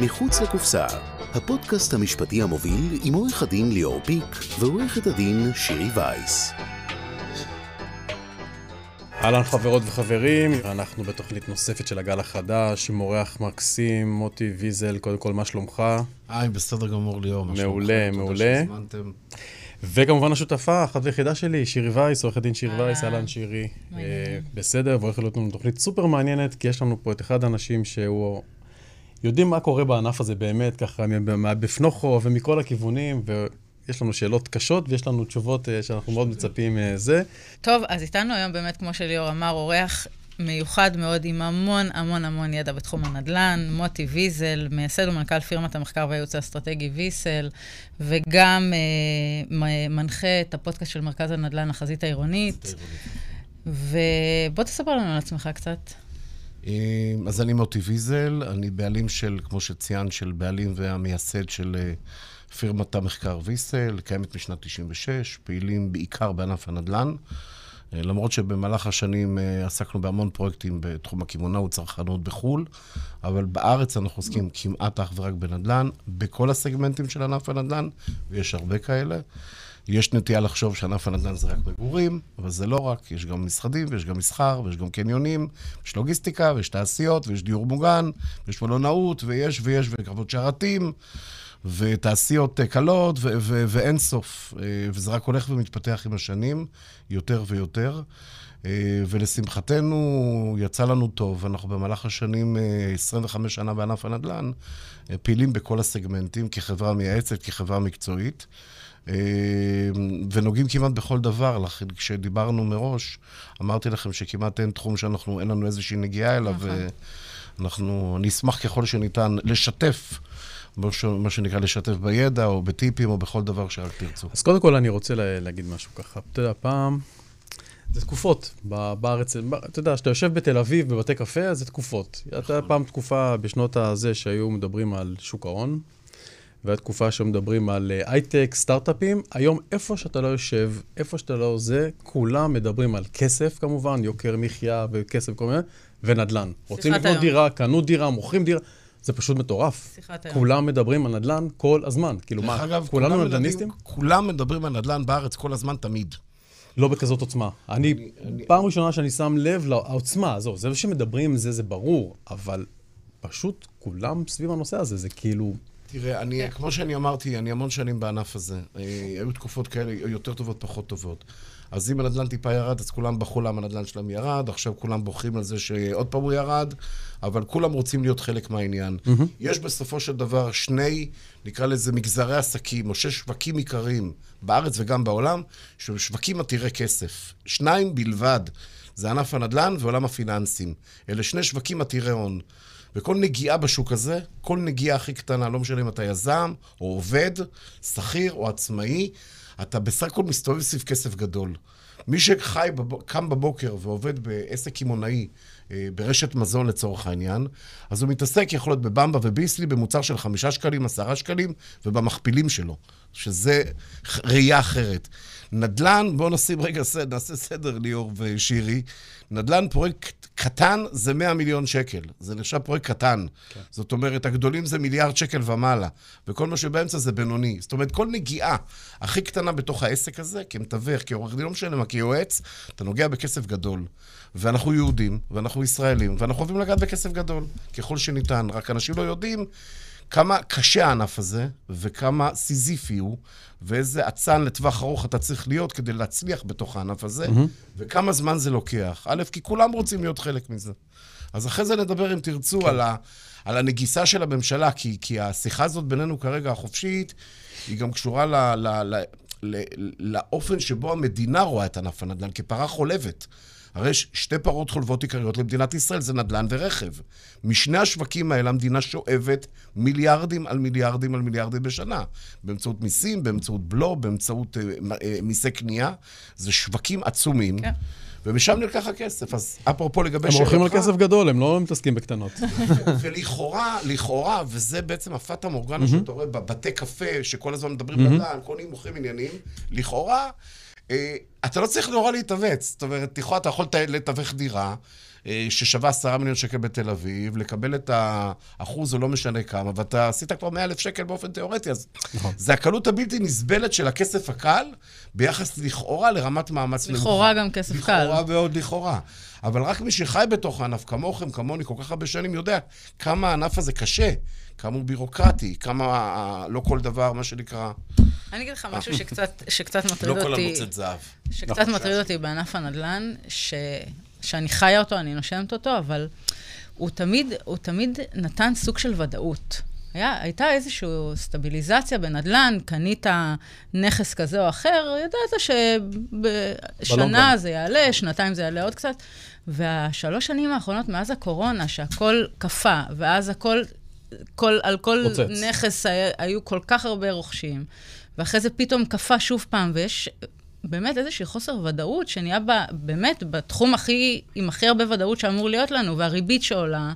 מחוץ לקופסה, הפודקאסט המשפטי המוביל עם עורך הדין ליאור פיק ועורכת הדין שירי וייס. אהלן חברות וחברים, אנחנו בתוכנית נוספת של הגל החדש עם אורח מקסים, מוטי ויזל, קודם כל, מה שלומך? היי, בסדר גמור ליאור, מה שלומך? מעולה, מעולה. וכמובן השותפה, אחת ויחידה שלי, שירי וייס, עורכת דין שירי וייס, אהלן שירי. אה, בסדר, והולכת להיות לנו תוכנית סופר מעניינת, כי יש לנו פה את אחד האנשים שהוא... יודעים מה קורה בענף הזה באמת, ככה, בפנוכו ומכל הכיוונים, ויש לנו שאלות קשות ויש לנו תשובות אה, שאנחנו מאוד מצפים לזה. טוב, אז איתנו היום באמת, כמו שליאור אמר, אורח מיוחד מאוד עם המון המון המון ידע בתחום הנדל"ן, מוטי ויזל, מייסד ומנכ"ל פירמת המחקר והייעוץ האסטרטגי ויסל, וגם אה, מנחה את הפודקאסט של מרכז הנדל"ן, החזית העירונית. ובוא תספר לנו על עצמך קצת. אז אני מוטי ויזל, אני בעלים של, כמו שציינת, של בעלים והמייסד של אה, פירמת המחקר ויסל, קיימת משנת 96, פעילים בעיקר בענף הנדל"ן. אה, למרות שבמהלך השנים אה, עסקנו בהמון פרויקטים בתחום הקמעונאות, צרכנות בחו"ל, אבל בארץ אנחנו עוסקים כמעט אך ורק בנדל"ן, בכל הסגמנטים של ענף הנדל"ן, ויש הרבה כאלה. יש נטייה לחשוב שענף הנדל"ן זה רק מגורים, אבל זה לא רק, יש גם משרדים, ויש גם מסחר, ויש גם קניונים, יש לוגיסטיקה, ויש תעשיות, ויש דיור מוגן, ויש מלונאות, ויש ויש, וקרבות שרתים, ותעשיות קלות, ו- ו- ואין סוף. אה, וזה רק הולך ומתפתח עם השנים, יותר ויותר. אה, ולשמחתנו, יצא לנו טוב. אנחנו במהלך השנים, 25 שנה בענף הנדל"ן, אה, פעילים בכל הסגמנטים, כחברה מייעצת, כחברה מקצועית. ונוגעים כמעט בכל דבר. לכן, כשדיברנו מראש, אמרתי לכם שכמעט אין תחום שאנחנו, אין לנו איזושהי נגיעה אליו, ואנחנו, אני אשמח ככל שניתן לשתף. מה שנקרא לשתף בידע, או בטיפים, או בכל דבר שרק תרצו. אז קודם כל אני רוצה להגיד משהו ככה. אתה יודע, פעם, זה תקופות בארץ, אתה יודע, כשאתה יושב בתל אביב בבתי קפה, אז זה תקופות. הייתה פעם תקופה בשנות הזה שהיו מדברים על שוק ההון, והייתה תקופה שמדברים על הייטק, סטארט-אפים. היום, איפה שאתה לא יושב, איפה שאתה לא זה, כולם מדברים על כסף כמובן, יוקר מחיה וכסף וכל מיני, ונדל"ן. רוצים לקנות דירה, קנו דירה, מוכרים דירה. זה פשוט מטורף. שיחת היום. כולם מדברים על נדל"ן כל הזמן. כאילו מה, אגב, כולנו כולם נדל"ניסטים? כולם מדברים על נדל"ן בארץ כל הזמן, תמיד. לא בכזאת עוצמה. אני, אני, אני פעם ראשונה שאני שם לב לעוצמה, עזוב, זה שמדברים זה, זה ברור, אבל פשוט כולם סביב הנושא הזה, זה כאילו... תראה, אני, כן. כמו שאני אמרתי, אני המון שנים בענף הזה. אה, היו תקופות כאלה יותר טובות, פחות טובות. אז אם הנדל"ן טיפה ירד, אז כולם בכו למה הנדל"ן שלהם ירד, עכשיו כולם בוכים על זה שעוד פעם הוא ירד, אבל כולם רוצים להיות חלק מהעניין. Mm-hmm. יש בסופו של דבר שני, נקרא לזה מגזרי עסקים, או שש שווקים עיקריים בארץ וגם בעולם, שהם שווקים עתירי כסף. שניים בלבד, זה ענף הנדל"ן ועולם הפיננסים. אלה שני שווקים עתירי הון. וכל נגיעה בשוק הזה, כל נגיעה הכי קטנה, לא משנה אם אתה יזם, או עובד, שכיר או עצמאי, אתה בסך הכל מסתובב סביב כסף גדול. מי שחי, בב... קם בבוקר ועובד בעסק קמעונאי, אה, ברשת מזון לצורך העניין, אז הוא מתעסק, יכול להיות בבמבה וביסלי, במוצר של חמישה שקלים, עשרה שקלים, ובמכפילים שלו, שזה ראייה אחרת. נדל"ן, בואו נשים רגע, נעשה סדר, ליאור ושירי. נדל"ן פרויקט קטן זה 100 מיליון שקל. זה נחשב פרויקט קטן. כן. זאת אומרת, הגדולים זה מיליארד שקל ומעלה, וכל מה שבאמצע זה בינוני. זאת אומרת, כל נגיעה הכי קטנה בתוך העסק הזה, כמתווך, כעורך דין, לא משנה מה, כיועץ, אתה נוגע בכסף גדול. ואנחנו יהודים, ואנחנו ישראלים, ואנחנו אוהבים לגעת בכסף גדול, ככל שניתן. רק אנשים לא יודעים כמה קשה הענף הזה, וכמה סיזיפי הוא, ואיזה אצן לטווח ארוך אתה צריך להיות כדי להצליח בתוך הענף הזה, mm-hmm. וכמה זמן זה לוקח. א', כי כולם רוצים להיות חלק מזה. אז אחרי זה נדבר, אם תרצו, כן. על, ה, על הנגיסה של הממשלה, כי, כי השיחה הזאת בינינו כרגע, החופשית, היא גם קשורה ל, ל, ל, ל, לאופן שבו המדינה רואה את ענף הנדל"ן כפרה חולבת. הרי יש שתי פרות חולבות עיקריות למדינת ישראל, זה נדל"ן ורכב. משני השווקים האלה המדינה שואבת מיליארדים על מיליארדים על מיליארדים בשנה. באמצעות מיסים, באמצעות בלו, באמצעות אה, אה, מיסי קנייה. זה שווקים עצומים. כן. ומשם נלקח הכסף. אז אפרופו לגבי שאלתך... הם הולכים על כסף גדול, הם לא מתעסקים בקטנות. ולכאורה, לכאורה, וזה בעצם הפטה מורגנה שאתה רואה בבתי קפה, שכל הזמן מדברים נדל"ן, קונים, מוכרים עניינים, לכאורה... אה, אתה לא צריך נורא להתאבץ. זאת אומרת, תכוע, אתה יכול לתווך דירה, אה, ששווה עשרה מיליון שקל בתל אביב, לקבל את האחוז או לא משנה כמה, ואתה עשית כבר מאה אלף שקל באופן תיאורטי, אז נכון. זה הקלות הבלתי נסבלת של הכסף הקל ביחס לכאורה לרמת מאמץ נמוכה. לכאורה גם כסף קל. לכאורה ועוד לכאורה. אבל רק מי שחי בתוך הענף, כמוכם, כמוני, כל כך הרבה שנים, יודע כמה הענף הזה קשה, כמה הוא בירוקרטי, כמה אה, לא כל דבר, מה שנקרא, אני אגיד לך משהו שקצת, שקצת מטריד לא כל אותי. הנוצת זהב. שקצת מטריד אותי בענף הנדל"ן, ש... שאני חיה אותו, אני נושמת אותו, אבל הוא תמיד, הוא תמיד נתן סוג של ודאות. היה, הייתה איזושהי סטביליזציה בנדל"ן, קנית נכס כזה או אחר, ידעת שבשנה. זה יעלה, שנתיים זה יעלה עוד קצת. והשלוש שנים האחרונות, מאז הקורונה, שהכל קפא, ואז הכל, כל, על כל פוצץ. נכס היה, היו כל כך הרבה רוכשים, ואחרי זה פתאום קפא שוב פעם, ויש באמת איזושהי חוסר ודאות שנהיה בה, באמת בתחום הכי, עם הכי הרבה ודאות שאמור להיות לנו, והריבית שעולה.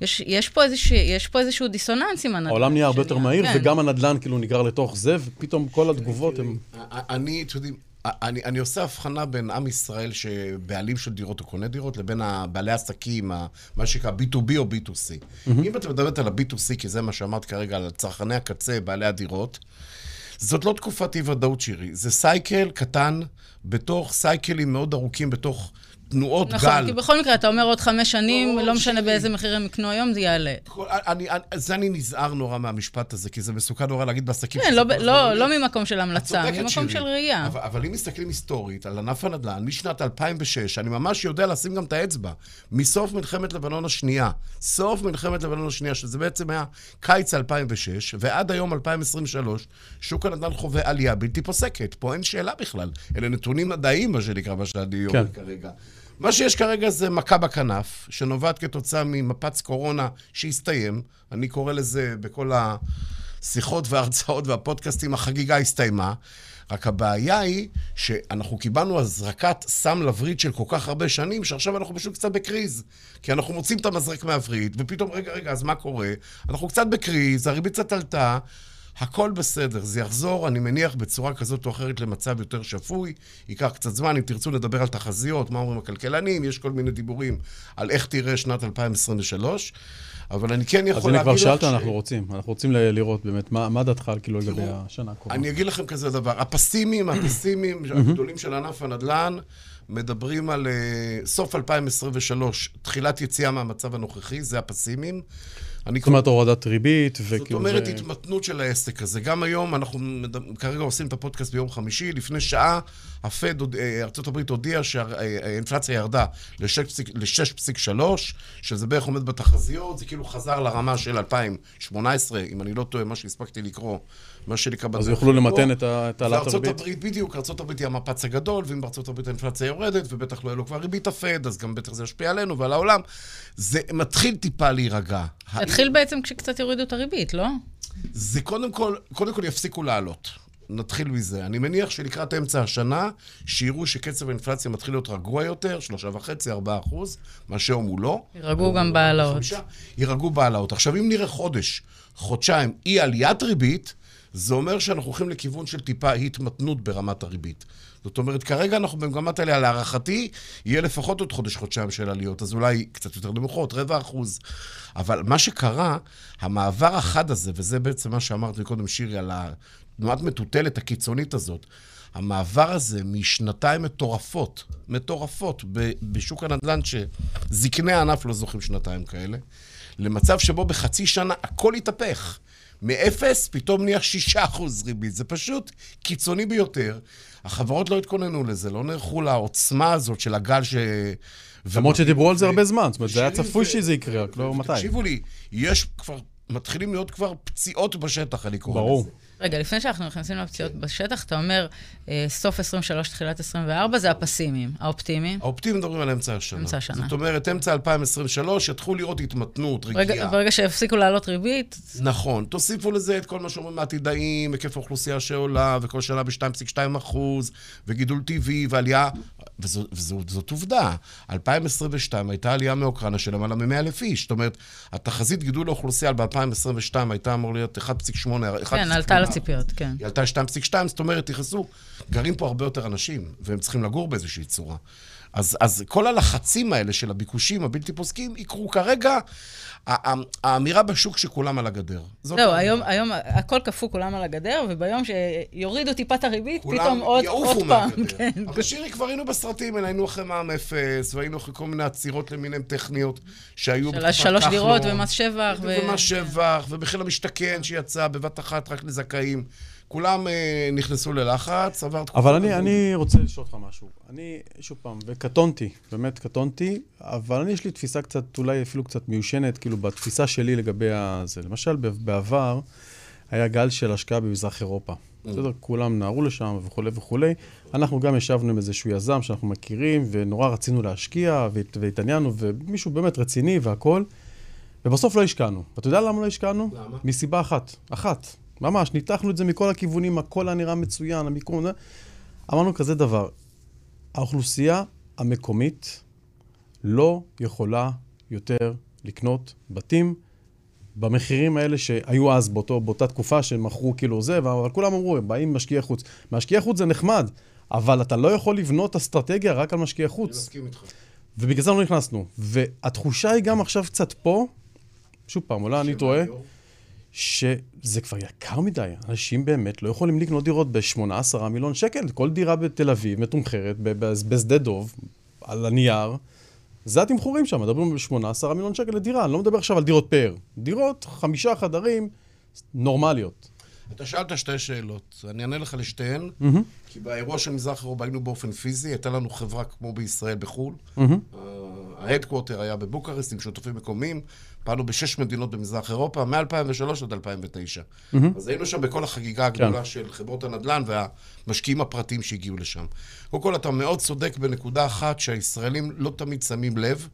יש, יש, פה איזושהי, יש פה איזשהו דיסוננס עם הנדל"ן. העולם נהיה הרבה יותר מהיר, כן. וגם הנדל"ן כאילו נגרר לתוך זה, ופתאום כל התגובות הן... אני, אתם יודעים, אני, אני עושה הבחנה בין עם ישראל שבעלים של דירות או קונה דירות, לבין בעלי עסקים, ה- מה שנקרא B2B או B2C. אם את מדברת על ה-B2C, כי זה מה שאמרת כרגע, על צרכני הקצה, בעלי הדירות, זאת לא תקופת אי-ודאות, שירי. זה סייקל קטן בתוך סייקלים מאוד ארוכים, בתוך תנועות נכון, גל. כי בכל מקרה, אתה אומר עוד חמש שנים, לא, לא משנה. באיזה מחיר הם יקנו היום, זה יעלה. כל- אני, אני, זה אני נזהר נורא מהמשפט הזה, כי זה מסוכן נורא להגיד בעסקים. כן, לא, לא, עולה. לא ממקום של המלצה, ממקום שירי. של ראייה. אבל, אבל אם מסתכלים היסטורית על ענף הנדל"ן, משנת 2006, אני ממש יודע לשים גם את האצבע, מסוף מלחמת לבנון השנייה, סוף מלחמת לבנון השנייה, שזה בעצם היה קיץ 2006, ועד היום 2023, שוק הנדל"ן חווה עלייה בלתי פוסקת. פה אין שאלה בכלל. אלה נתונים מדעיים, מה שנקרא, מה שאני אומר כרגע. מה שיש כרגע זה מכה בכנף, שנובעת כתוצאה ממפץ קורונה שהסתיים. אני קורא לזה בכל השיחות וההרצאות והפודקאסטים, החגיגה הסתיימה. רק הבעיה היא שאנחנו קיבלנו הזרקת סם לווריד של כל כך הרבה שנים, שעכשיו אנחנו פשוט קצת בקריז. כי אנחנו מוצאים את המזרק מהווריד, ופתאום, רגע, רגע, אז מה קורה? אנחנו קצת בקריז, הריבית קצת עלתה, הכל בסדר, זה יחזור, אני מניח, בצורה כזאת או אחרת למצב יותר שפוי. ייקח קצת זמן, אם תרצו לדבר על תחזיות, מה אומרים הכלכלנים, יש כל מיני דיבורים על איך תראה שנת 2023, אבל אני כן יכול אז הנה, להגיד לך... כבר שאלת, ש- אנחנו רוצים. אנחנו רוצים לראות באמת, מה מה דעתך כאילו לגבי השנה הקרובה? אני אגיד לכם כזה דבר, הפסימים, הפסימים הגדולים של ענף הנדל"ן, מדברים על uh, סוף 2023, תחילת יציאה מהמצב הנוכחי, זה הפסימים. אני זאת אומרת, הורדת ריבית, זאת וכאילו אומרת, זה... התמתנות של העסק הזה. גם היום, אנחנו מדבר- כרגע עושים את הפודקאסט ביום חמישי, לפני שעה, הפד, אה, ארה"ב הודיעה שהאינפלציה ירדה ל-6.3, שזה בערך עומד בתחזיות, זה כאילו חזר לרמה של 2018, אם אני לא טועה, מה שהספקתי לקרוא, מה שנקרא... אז בדרך יוכלו. למתן את העלאת הריבית? הברית, בדיוק, הברית היא המפץ הגדול, ואם הברית האינפלציה יורדת, ובטח לא יהיה לו כבר ריבית הפד, אז גם בטח זה ישפיע עלינו ועל העולם. זה מתחיל טיפה להירגע. יתחיל בעצם כשקצת יורידו את הריבית, לא? זה קודם כל, קודם כל יפסיקו לעלות. נתחיל מזה. אני מניח שלקראת אמצע השנה, שיראו שקצב האינפלציה מתחיל להיות רגוע יותר, שלושה וחצי, ארבעה אחוז, מה שהיום הוא לא. יירגעו גם בהעלאות. יירגעו בהעלאות. עכשיו, אם נראה חודש, חודשיים, אי עליית ריבית, זה אומר שאנחנו הולכים לכיוון של טיפה התמתנות ברמת הריבית. זאת אומרת, כרגע אנחנו במגמת עלייה, להערכתי, יהיה לפחות עוד חודש-חודשיים של עליות, אז אולי קצת יותר נמוכות, רבע אחוז. אבל מה שקרה, המעבר החד הזה, וזה בעצם מה שאמרת קודם, שירי, על התנועת מטוטלת הקיצונית הזאת, המעבר הזה משנתיים מטורפות, מטורפות בשוק הנדל"ן, שזקני הענף לא זוכים שנתיים כאלה, למצב שבו בחצי שנה הכל התהפך. מאפס פתאום נהיה שישה אחוז ריבית. זה פשוט קיצוני ביותר. החברות לא התכוננו לזה, לא נערכו לעוצמה הזאת של הגל ש... למרות שדיברו על זה הרבה זמן, זאת אומרת, זה היה צפוי שזה יקרה, רק לא מתי. תקשיבו לי, יש כבר, מתחילים להיות כבר פציעות בשטח, אני קורא ברור. רגע, לפני שאנחנו נכנסים לפציעות בשטח, אתה אומר, אה, סוף 23, תחילת 24, זה הפסימיים. האופטימיים? האופטימים מדברים על אמצע השנה. אמצע השנה. זאת אומרת, אמצע 2023, יתחילו לראות התמתנות, רגיעה. ברגע, שיפסיקו לעלות ריבית, נכון. תוסיפו לזה את כל מה שאומרים העתידאים, היקף האוכלוסייה שעולה, וכל שנה ב-2.2 אחוז, וגידול טבעי, ועלייה, וזו, וזו, וזאת עובדה. 2022 הייתה עלייה מאוקראינה של למעלה מ-100 אלף איש. זאת אומרת, התחזית גידול האוכלוסייה ב-2022 הייתה אמור להיות 1.8, כן, עלתה לציפיות, כן. היא עלתה 2.2, זאת אומרת, נכנסו, גרים פה הרבה יותר אנשים, והם צריכים לגור באיזושהי צורה. אז, אז כל הלחצים האלה של הביקושים הבלתי פוסקים יקרו כרגע. האמירה בשוק שכולם על הגדר. זהו. היום, היום הכל קפוא, כולם על הגדר, וביום שיורידו טיפה את הריבית, פתאום עוד, עוד פעם. כן. אבל שירי, כבר היינו בסרטים היינו אחרי מע"מ אפס, והיינו אחרי כל מיני עצירות למיניהן טכניות שהיו של בתקופת השלוש כחלון. דירות ומס שבח. ומס שבח, ומחיר למשתכן שיצא בבת אחת רק לזכאים. כולם אה, נכנסו ללחץ, עבר תקופה... אבל אני. אני רוצה לשאול אותך משהו. אני, שוב פעם, וקטונתי, באמת קטונתי, אבל אני, יש לי תפיסה קצת, אולי אפילו קצת מיושנת, כאילו, בתפיסה שלי לגבי זה. למשל, בעבר היה גל של השקעה במזרח אירופה. בסדר? כולם נהרו לשם וכולי וכולי. אנחנו גם ישבנו עם איזשהו יזם שאנחנו מכירים, ונורא רצינו להשקיע, והת- והתעניינו, ומישהו באמת רציני והכול, ובסוף לא השקענו. ואתה יודע למה לא השקענו? למה? מסיבה אחת. אחת. ממש, ניתחנו את זה מכל הכיוונים, הכל היה נראה מצוין, המיקום... אמרנו כזה דבר, האוכלוסייה המקומית לא יכולה יותר לקנות בתים במחירים האלה שהיו אז באותו, באותה תקופה שהם מכרו כאילו זה, אבל כולם אמרו, הם באים משקיעי חוץ. משקיעי חוץ זה נחמד, אבל אתה לא יכול לבנות אסטרטגיה רק על משקיעי אני חוץ. מסכים איתך. ובגלל זה לא נכנסנו. והתחושה היא גם עכשיו קצת פה, שוב פעם, אולי אני טועה, שזה כבר יקר מדי. אנשים באמת לא יכולים לקנות דירות ב-8-10 מיליון שקל. כל דירה בתל אביב מתומחרת בשדה דוב, על הנייר. זה התמחורים שם, מדברים על 18 מיליון שקל לדירה. אני לא מדבר עכשיו על דירות פאר. דירות, חמישה חדרים, נורמליות. אתה שאלת שתי שאלות, אני אענה לך לשתיהן, כי באירוע של מזרח אירופה היינו באופן פיזי, הייתה לנו חברה כמו בישראל בחו"ל. ה headquarter היה בבוקרסט עם שותפים מקומיים, פעלנו בשש מדינות במזרח אירופה, מ-2003 עד 2009. אז היינו שם בכל החגיגה הגדולה של חברות הנדל"ן והמשקיעים הפרטיים שהגיעו לשם. קודם כל, אתה מאוד צודק בנקודה אחת שהישראלים לא תמיד שמים לב,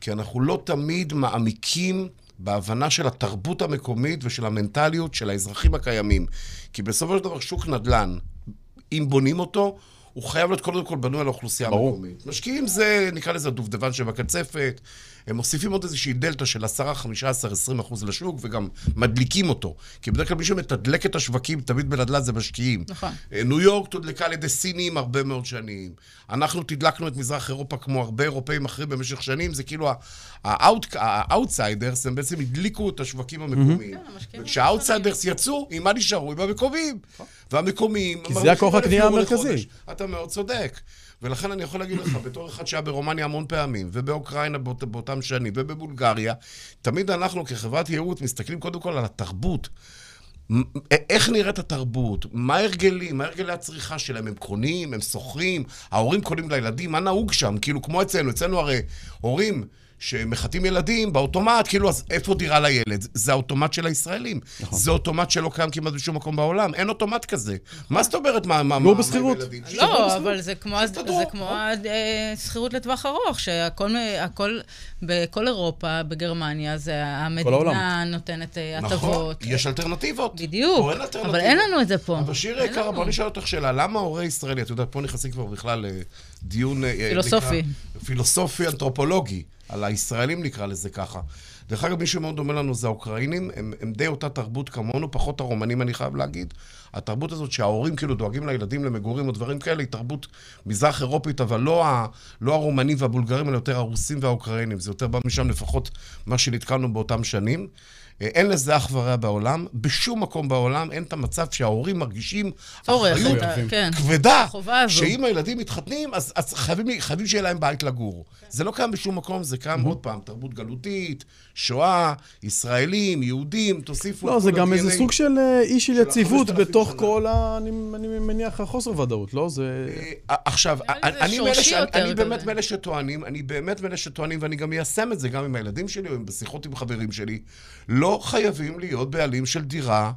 כי אנחנו לא תמיד מעמיקים בהבנה של התרבות המקומית ושל המנטליות של האזרחים הקיימים. כי בסופו של דבר שוק נדל"ן, אם בונים אותו, הוא חייב להיות קודם כל בנוי על האוכלוסייה. המקומית. משקיעים זה, נקרא לזה הדובדבן שבקצפת, הם מוסיפים עוד איזושהי דלתא של 10, 15, 20 אחוז לשוק, וגם מדליקים אותו. כי בדרך כלל מי שמתדלק את השווקים, תמיד בנדל"ן זה משקיעים. נכון. אה, ניו יורק תודלקה על ידי סינים הרבה מאוד שנים. אנחנו תדלקנו את מזרח אירופה כמו הרבה אירופאים אחרים במשך שנים, זה כאילו ה outsiders, הם בעצם הדליקו את השווקים המקומיים. כן, המשקיעים וכשה outsiders יצאו, עם מה נשארו? עם המקומיים. והמקומיים... כי זה הכוח אלף הקנייה המרכזי. אתה מאוד צודק. ולכן אני יכול להגיד לך, בתור אחד שהיה ברומניה המון פעמים, ובאוקראינה באות, באותם שנים, ובבולגריה, תמיד אנחנו כחברת ייעוץ מסתכלים קודם כל על התרבות. איך נראית התרבות? מה הרגלים? מה הרגלי הצריכה שלהם? הם קונים? הם שוכרים? ההורים קונים לילדים? מה נהוג שם? כאילו, כמו אצלנו. אצלנו הרי הורים שמחטאים ילדים באוטומט, כאילו, אז איפה דירה לילד? זה האוטומט של הישראלים. נכון. זה אוטומט שלא קיים כמעט בשום מקום בעולם. אין אוטומט כזה. מה זאת אומרת? מה, מה, מה, בשכירות. מה? שיגורו לא, בשכירות. אבל זה כמו. זה כמו אה, שכירות לטווח ארוך, שהכל, הכל, בכל אירופה, בגרמניה, זה המדינה. נותנת אה, נכון, הטבות. יש אלטרנטיבות. בדיוק, אין אלטרנטיבות. אבל אין לנו את זה פה. אבל שירי יקרה. בוא נשאל אותך שאלה. למה הורה ישראלי, את יודעת, פה נכנסים כבר בכלל לדיון... אה, פילוסופי. פילוסופי אנתרופולוגי, על הישראלים נקרא לזה ככה. דרך אגב, מי שמאוד דומה לנו זה האוקראינים, הם, הם די אותה תרבות כמונו, פחות הרומנים אני חייב להגיד. התרבות הזאת שההורים כאילו דואגים לילדים למגורים או דברים כאלה, היא תרבות מזרח אירופית, אבל לא, ה, לא הרומנים והבולגרים, אלא יותר הרוסים והאוקראינים. זה יותר בא משם לפחות מה שנתקלנו באותם שנים. אה, אין לזה אח ורע בעולם. בשום מקום בעולם אין את המצב שההורים מרגישים אחריות אתה- כן. כבדה. שאם הילדים מתחתנים, אז, אז חייבים, חייבים שיהיה להם בית לגור. זה לא קיים בשום מקום, זה קיים עוד פעם, תרבות גלותית, שואה, ישראלים, יהודים, תוסיפו לא, זה גם. איזה סוג של אה, אי של של יציבות ה-5,000 בתוך. כל ה... אני אני מניח החוסר ודאות, לא? זה... אה, עכשיו, אני, מאלה יותר אני באמת. מאלה שטוענים, אני באמת מאלה שטוענים, ואני גם מיישם את זה גם עם הילדים שלי, או בשיחות עם חברים שלי, לא חייבים להיות בעלים של דירה,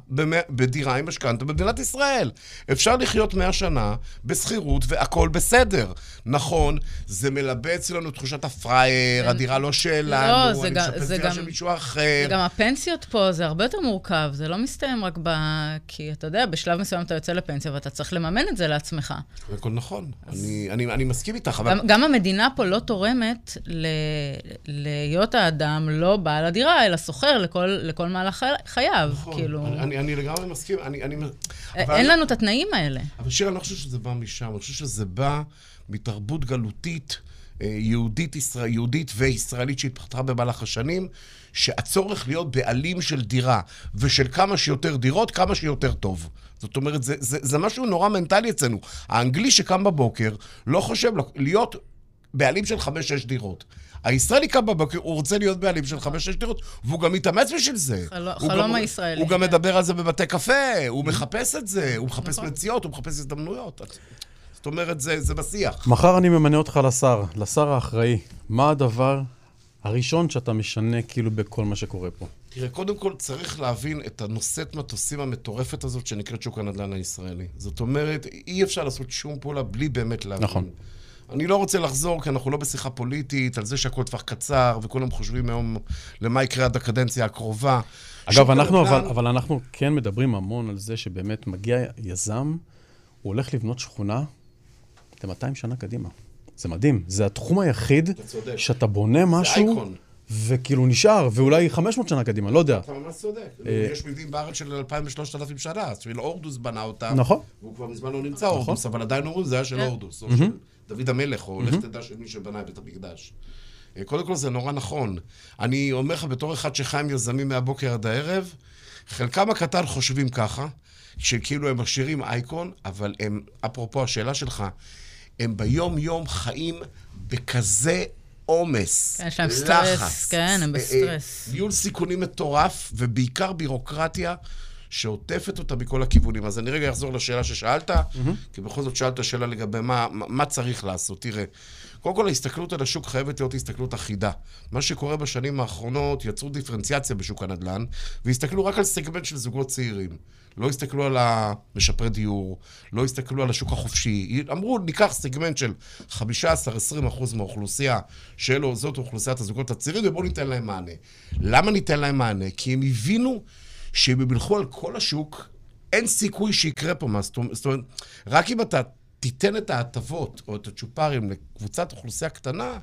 בדירה עם משכנתה במדינת ישראל. אפשר לחיות 100 שנה בשכירות והכול בסדר. נכון, זה מלבה אצלנו תחושת הפראייר, הדירה לא שלנו, לא, זה אני משפץ זה דירה גם- של מישהו אחר. גם הפנסיות פה זה הרבה יותר מורכב, זה לא מסתיים רק ב... כי אתה יודע, בשלב מסוים אתה יוצא לפנסיה ואתה צריך לממן את זה לעצמך. הכל נכון, אני, אני, אני מסכים איתך, אבל... גם, גם המדינה פה לא תורמת ל... להיות האדם לא בעל הדירה, אלא שוכר לכל, לכל מהלך חי- חייו. נכון, כאילו, אני, אני, לגמרי מסכים, אני... אני אבל אין לנו את התנאים האלה. אבל שיר, אני לא חושב שזה בא משם, אני חושב שזה בא מתרבות גלותית אה, יהודית, ישראל, יהודית וישראלית שהתפתחה במהלך השנים, שהצורך להיות בעלים של דירה ושל כמה שיותר דירות, כמה שיותר טוב. זאת אומרת, זה, זה, זה משהו נורא מנטלי אצלנו. האנגלי שקם בבוקר לא חושב להיות בעלים של חמש-שש דירות. הישראלי קם בבוקר, הוא רוצה להיות בעלים של חמש-שש דירות, והוא גם מתאמץ בשביל זה. חלום, הישראלי. הוא גם כן. מדבר על זה בבתי קפה, הוא מחפש את זה, הוא מחפש נכון. מציאות, הוא מחפש הזדמנויות. זאת אומרת, זה בשיח. מחר אני ממנה אותך לשר, לשר האחראי. מה הדבר הראשון שאתה משנה כאילו בכל מה שקורה פה? תראה, קודם כל צריך להבין את הנושאת מטוסים המטורפת הזאת שנקראת שוק הנדל"ן הישראלי. זאת אומרת, אי אפשר לעשות שום פעולה בלי באמת להבין. נכון. אני לא רוצה לחזור, כי אנחנו לא בשיחה פוליטית, על זה שהכל טווח קצר, וכולם חושבים היום למה יקרה עד הקדנציה הקרובה. אגב, אנחנו, הנדל"ן- אבל, אבל אנחנו כן מדברים המון על זה שבאמת מגיע יזם, הוא הולך לבנות שכונה ל-200 שנה קדימה. זה מדהים. זה התחום היחיד. שאתה בונה משהו. וכאילו נשאר, ואולי 500 שנה קדימה, לא יודע. אתה ממש צודק. אה, יש מבנים בארץ של 2,000 ו-3,000 שנה, אז בשביל הורדוס בנה אותם. נכון. והוא כבר מזמן לא נמצא הורדוס, אבל עדיין אומרים זה היה של כן. הורדוס, או של דוד המלך, או לך תדע של מי שבנה את בית המקדש. אה, קודם כל זה נורא נכון. אני אומר לך, בתור אחד שחי עם יזמים מהבוקר עד הערב, חלקם הקטן חושבים ככה, שכאילו הם משאירים אייקון, אבל הם, אפרופו השאלה שלך, הם ביום-יום חיים בכזה עומס. כן, יש להם סטרס, לחץ, כן, הם אה, בסטרס. אה, ניהול סיכונים מטורף, ובעיקר בירוקרטיה שעוטפת אותה מכל הכיוונים. אז אני רגע אחזור לשאלה ששאלת, כי בכל זאת שאלת שאלה לגבי מה, מה מה צריך לעשות. תראה, קודם כל ההסתכלות על השוק חייבת להיות הסתכלות אחידה. מה שקורה בשנים האחרונות, יצרו דיפרנציאציה בשוק הנדל"ן, והסתכלו רק על סגמנט של זוגות צעירים. לא הסתכלו על המשפרי דיור, לא הסתכלו על השוק החופשי. אמרו, ניקח סגמנט של 15-20 אחוז מהאוכלוסייה, שאלו, זאת אוכלוסיית הזוגות הצעירים, ובואו ניתן להם מענה. למה ניתן להם מענה? כי הם הבינו שאם הם ילכו על כל השוק, אין סיכוי שיקרה פה מה. זאת אומרת- זאת אומרת, רק אם אתה תיתן את ההטבות או את הצ'ופרים לקבוצת אוכלוסייה קטנה,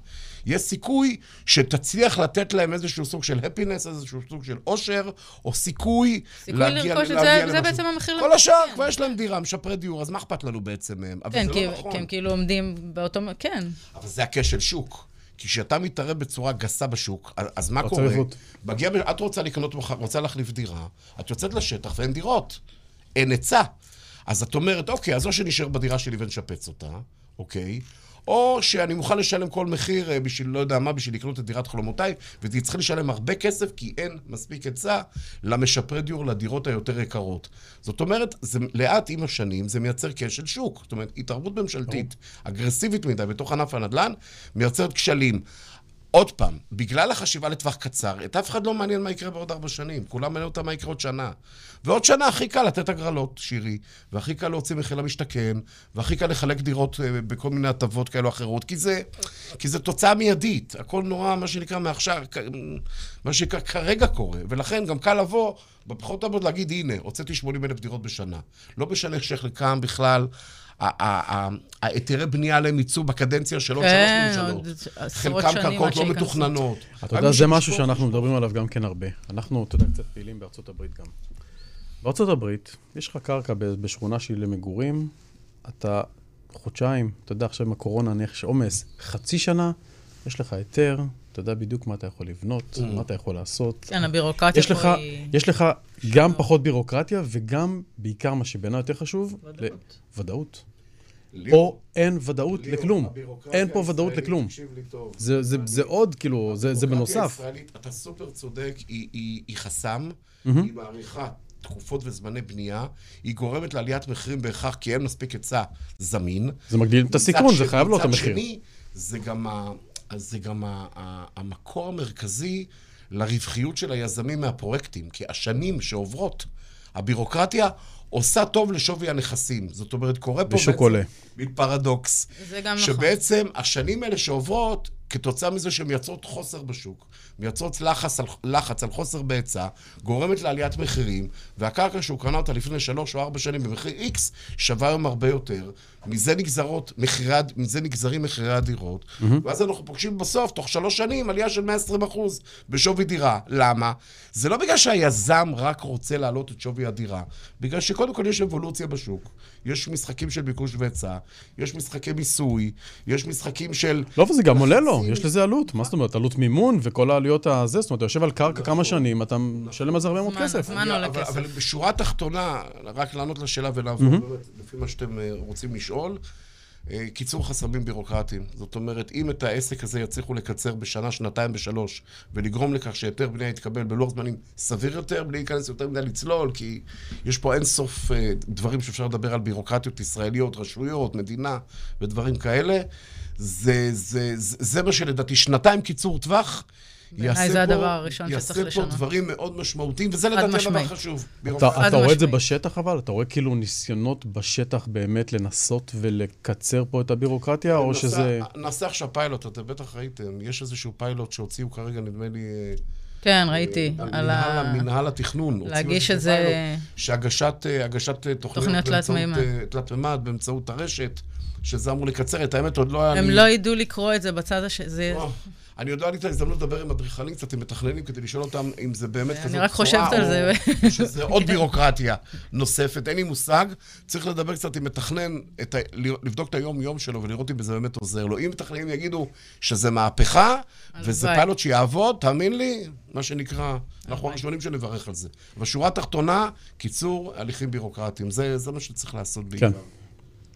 יש סיכוי שתצליח לתת להם איזשהו סוג של הפינס, איזשהו סוג של אושר, או סיכוי סיכוי להגיע לרכוש את להגיע זה, זה למשהו. בעצם המחיר. כל השאר כן. כבר יש להם דירה, משפרי דיור, אז מה אכפת לנו בעצם מהם? אבל כן, זה כי לא נכון. כי הם כאילו עומדים באותו... כן. אבל זה הכשל שוק. כי כשאתה מתערב בצורה גסה בשוק, אז- מה קורה? עיוות. מגיע, את רוצה לקנות, רוצה להחליף דירה, את יוצאת לשטח ואין דירות. אין היצע. אז את אומרת, אוקיי, אז או שנשאר בדירה שלי ונשפץ אותה, אוקיי? או שאני מוכן לשלם כל מחיר אה, בשביל, לא יודע מה, בשביל לקנות את דירת חלומותיי, ותצטרך צריכה לשלם הרבה כסף, כי אין מספיק היצע למשפרי דיור, לדירות היותר יקרות. זאת אומרת, זה לאט עם השנים, זה מייצר כשל שוק. זאת אומרת, התערבות ממשלתית אגרסיבית מדי בתוך ענף הנדל"ן, מייצרת כשלים. עוד פעם, בגלל החשיבה לטווח קצר, את אף אחד לא מעניין מה יקרה בעוד ארבע שנים. כולם מעניין אותם מה יקרה עוד שנה. ועוד שנה הכי קל לתת הגרלות, שירי, והכי קל להוציא מחיר למשתכן, והכי קל לחלק דירות אה, בכל מיני הטבות כאלו או אחרות, כי זה, כי זה תוצאה מיידית. הכל נורא, מה שנקרא, מעכשיו, מה שנקרא, כרגע קורה. ולכן גם קל לבוא, בפחות עבוד להגיד, הנה, הוצאתי 80 אלף דירות בשנה. לא משנה שחלקם בכלל... ההיתרי בנייה עליהם יצאו בקדנציה של עוד כן, שלוש ממשלות. חלקם קרקעות לא. מתוכננות. אתה יודע, זה משהו שאנחנו. מדברים עליו גם כן הרבה. אנחנו, אתה יודע, קצת פעילים בארצות הברית גם. בארצות הברית, יש לך קרקע בשכונה שהיא למגורים, אתה חודשיים, אתה יודע, עכשיו עם הקורונה יש עומס, חצי שנה, יש לך היתר, אתה יודע בדיוק מה אתה יכול לבנות, Mm. מה אתה יכול לעשות. כן, הבירוקרטיה יש לך, פה היא... יש לך גם פחות בירוקרטיה וגם, בעיקר מה שבעיניי יותר חשוב, ודאות. ל- ודאות. או אין ודאות לכלום. אין פה ודאות לכלום. זה- זה- זה עוד, כאילו, זה זה בנוסף. הישראלית, אתה סופר צודק, היא- היא היא חסם, מהמם. היא מאריכה תקופות וזמני בנייה, היא גורמת לעליית מחירים בהכרח כי אין מספיק היצע זמין. זה מגדיל את הסיכון, זה חייב את המחיר. מצד שני, זה גם, ה, זה גם ה, ה, המקור המרכזי לרווחיות של היזמים מהפרויקטים, כי השנים שעוברות, הבירוקרטיה עושה טוב לשווי הנכסים. זאת אומרת, קורה פה ושוק עולה. מין פרדוקס. זה גם נכון. שבעצם השנים האלה שעוברות, כתוצאה מזה שהן מייצרות חוסר בשוק, מייצרות לחץ על, לחץ על חוסר בהיצע, גורמת לעליית מחירים, והקרקע שהוא קנה אותה לפני שלוש או ארבע שנים במחיר X, שווה היום הרבה יותר. מזה, נגזרות מחירי, מזה נגזרים מחירי הדירות, mm-hmm. ואז אנחנו פוגשים בסוף, תוך שלוש שנים, עלייה של 120 אחוז בשווי דירה. למה? זה לא בגלל שהיזם רק רוצה להעלות את שווי הדירה, בגלל שקודם כל יש אבולוציה בשוק, יש משחקים של ביקוש והיצע, יש משחקי מיסוי, יש משחקים של... לא, וזה גם עולה לו, יש לזה עלות. מה זאת אומרת? עלות מימון וכל העלויות הזה, זאת אומרת, אתה יושב על קרקע כמה שנים, אתה משלם על זה הרבה מאוד כסף. זמן עולה אבל, כסף. אבל בשורה התחתונה, רק לענות לשאלה ולעבור לפי מה שאתם אה, רוצים לשאול, קיצור חסמים בירוקרטיים. זאת אומרת, אם את העסק הזה יצליחו לקצר בשנה, שנתיים, בשלוש, ולגרום לכך שהיתר בנייה יתקבל בלוח זמנים סביר יותר, בלי להיכנס יותר מדי לצלול, כי יש פה אין סוף אה, דברים שאפשר לדבר על בירוקרטיות ישראליות, רשויות, מדינה ודברים כאלה. זה, זה, זה, זה מה שלדעתי, שנתיים קיצור טווח, בעיניי יעשה זה פה- הדבר הראשון שצריך יעשה לשנות. פה דברים מאוד משמעותיים, וזה לדעתי הדבר. החשוב. אתה. אתה רואה את זה. בשטח אבל? אתה רואה כאילו ניסיונות בשטח באמת לנסות ולקצר פה את הבירוקרטיה, או נעשה- שזה... נעשה עכשיו פיילוט, אתם בטח ראיתם. יש איזשהו פיילוט שהוציאו כרגע, נדמה לי... אה, כן, ראיתי. על מנהל, ה... מנהל התכנון. להגיש את זה- שהגשת אה, אה, תוכניות תוכניות באמצעות. אה, הרשת, שזה אמור לקצר. את האמת, עוד לא היה הם לי... לא ידעו לקרוא את זה בצד הש... אני עוד לא היה לי את ההזדמנות לדבר עם אדריכלים קצת, עם מתכננים, כדי לשאול אותם אם זה באמת אני כזאת רק חושבת על זה. או שזה עוד בירוקרטיה נוספת, אין לי מושג. צריך לדבר קצת עם מתכנן, את ה... לבדוק את היום-יום שלו ולראות אם זה באמת עוזר לו. אם מתכננים יגידו שזה מהפכה, וזה. פיילוט שיעבוד, תאמין לי, מה שנקרא, אנחנו הראשונים שנברך על זה. בשורה התחתונה, קיצור הליכים בירוקרטיים. זה, זה מה שצריך לעשות בעיקר. כן.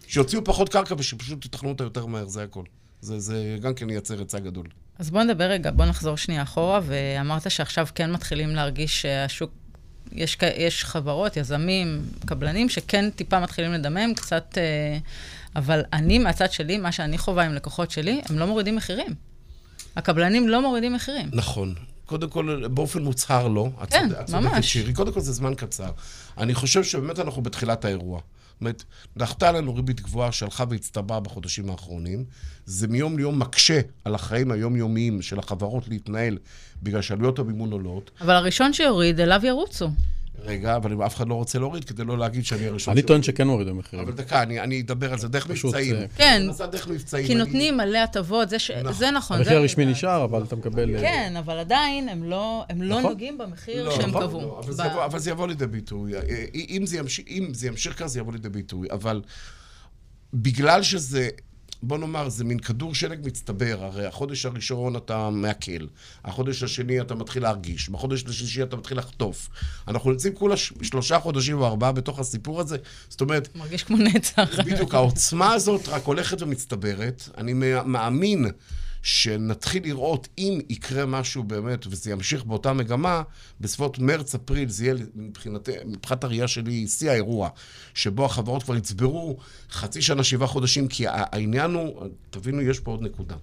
שיוציאו פחות קרקע ושפשוט יתכנו אותה יותר מהר, זה הכל. זה, זה גם כן ייצר היצע גדול. אז בוא נדבר רגע, בוא נחזור שנייה אחורה, ואמרת שעכשיו כן מתחילים להרגיש שהשוק, יש, יש חברות, יזמים, קבלנים, שכן טיפה מתחילים לדמם, קצת... אה, אבל אני, מהצד שלי, מה שאני חווה עם לקוחות שלי, הם לא מורידים מחירים. הקבלנים לא מורידים מחירים. נכון. קודם כל, באופן מוצהר לא. כן, צודקת, ממש. שירי. קודם כל זה זמן קצר. אני חושב שבאמת אנחנו בתחילת האירוע. זאת אומרת, דחתה לנו ריבית גבוהה שהלכה והצטברה בחודשים האחרונים. זה מיום ליום מקשה על החיים היומיומיים של החברות להתנהל בגלל שעלויות המימון עולות. אבל הראשון שיוריד, אליו ירוצו. רגע, אבל אם אף אחד לא רוצה להוריד, כדי לא להגיד שאני הראשון אני. טוען שכן הורידו מחירים. אבל דקה, אני, אני אדבר על זה דרך פשוט, מבצעים. אה, כן. מבצעים. כי אני- נותנים מלא הטבות, זה, ש... נכון. זה נכון. המחיר הרשמי. נשאר, אבל אתה מקבל... אה, כן, אבל עדיין הם לא, הם לא נכון. נוגעים במחיר לא, שהם נכון, קבעו. לא, אבל, ב- זה יבוא, אבל זה יבוא לידי ביטוי. אה, אם זה, ימשיך, אם זה ימשיך ככה, זה יבוא לידי ביטוי. אבל בגלל שזה, בוא נאמר, זה מין כדור שלג מצטבר. הרי החודש הראשון אתה מעכל, החודש השני אתה מתחיל להרגיש, בחודש השלישי אתה מתחיל לחטוף. אנחנו נמצאים כולה שלושה חודשים או ארבעה בתוך הסיפור הזה. זאת אומרת, מרגיש כמו נצח. בדיוק, העוצמה הזאת רק הולכת ומצטברת. אני מא- מאמין שנתחיל לראות אם יקרה משהו באמת, וזה ימשיך באותה מגמה, בסביבות מרץ-אפריל זה יהיה מבחינת, מבחינת הראייה שלי שיא האירוע, שבו החברות כבר יצברו חצי שנה, שבעה חודשים, כי העניין הוא, תבינו, יש פה עוד נקודה.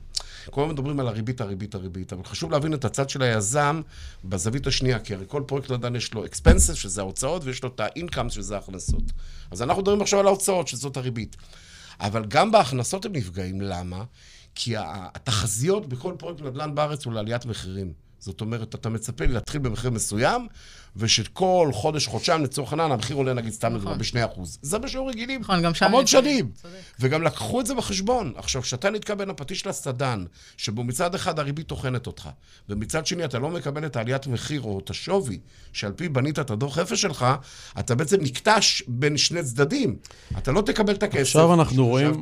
כל הזמן מדברים על הריבית, הריבית, הריבית, אבל חשוב להבין את הצד של היזם בזווית השנייה, כי הרי כל פרויקט נדל"ן יש לו expenses, שזה ההוצאות, ויש לו את ה-income, שזה ההכנסות. אז אנחנו מדברים עכשיו על ההוצאות, שזאת הריבית. אבל גם בהכנסות הם נפגעים, למה? כי התחזיות בכל פרויקט נדל"ן בארץ הוא לעליית מחירים. זאת אומרת, אתה מצפה להתחיל במחיר מסוים, ושכל חודש, חודשיים, לצורך העניין, המחיר עולה נגיד סתם לדוגמה ב-2%. זה בשיעור רגילים. נכון, גם שם המון שנים. צודק. וגם לקחו את זה בחשבון. עכשיו, כשאתה נתקע בין הפטיש לסדן, שבו מצד אחד הריבית טוחנת אותך, ומצד שני אתה לא מקבל את העליית מחיר או את השווי, שעל פי בנית את הדוח אפס שלך, אתה בעצם נקטש בין שני צדדים. אתה לא תקבל את הכסף. עכשיו אנחנו רואים-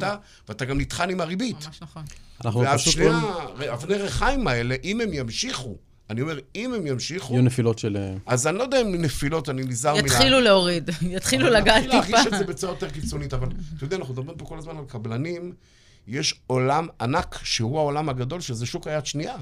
ואתה גם נטחן עם הריבית. ממש נכון. אנחנו ואז פשוט שני רואים... האבני ריחיים האלה, אם הם ימשיכו, אני אומר, אם הם ימשיכו, יהיו נפילות של... אז אני לא יודע אם נפילות, אני נזהר מילה. יתחילו להוריד, יתחילו לגעת נתחיל להרגיש טיפה. את זה בצורה יותר קיצונית, אבל אתה יודע, אנחנו מדברים פה כל הזמן על קבלנים, יש עולם ענק שהוא העולם הגדול, שזה שוק היד שנייה.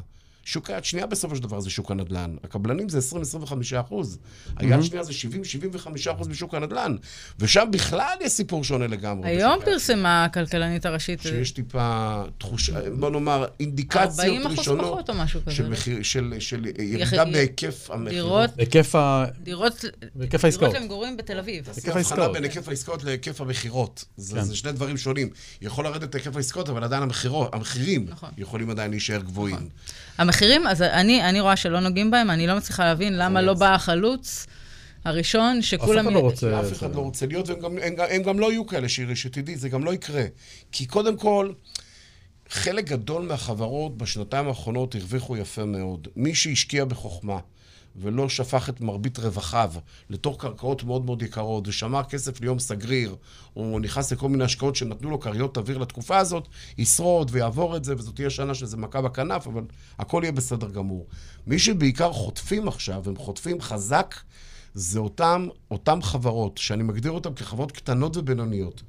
שוק היד שנייה בסופו של דבר זה שוק הנדל"ן. הקבלנים זה 20-25 אחוז. היד שנייה זה 70-75 אחוז בשוק הנדל"ן. ושם בכלל יש סיפור שונה לגמרי. היום. פרסמה הכלכלנית הראשית שיש טיפה תחושה, בוא נאמר, אינדיקציות 40 אחוז ראשונות פחות או משהו כזה. של, מחיר, של, של ירידה בהיקף המכירות. דירות, היקף ה... דירות, בהיקף העסקאות. דירות למגורים בתל אביב. תעשי היקף הבחנה העסקאות. בין היקף העסקאות להיקף המכירות. זה, כן. זה שני דברים שונים. יכול לרדת היקף העסקאות, אבל עדיין המחירים נכון. יכולים עדיין להישאר גבוהים. המחירים, אז אני, אני רואה שלא נוגעים בהם, אני לא מצליחה להבין למה לא בא החלוץ הראשון, אף שכולם... אחד לא רוצה... אף אחד לא רוצה להיות, והם גם, הם, גם- הם גם לא יהיו כאלה, שירי, שתדעי, זה גם לא יקרה. כי קודם כל, חלק גדול מהחברות בשנתיים האחרונות הרוויחו יפה מאוד. מי שהשקיע בחוכמה ולא שפך את מרבית רווחיו לתוך קרקעות מאוד מאוד יקרות ושמר כסף ליום סגריר, או נכנס לכל מיני השקעות שנתנו לו כריות אוויר לתקופה הזאת, ישרוד ויעבור את זה, וזאת תהיה שנה שזה מכה בכנף, אבל הכל יהיה בסדר גמור. מי שבעיקר חוטפים עכשיו, הם חוטפים חזק, זה אותם, אותם חברות, שאני מגדיר אותן כחברות קטנות ובינוניות,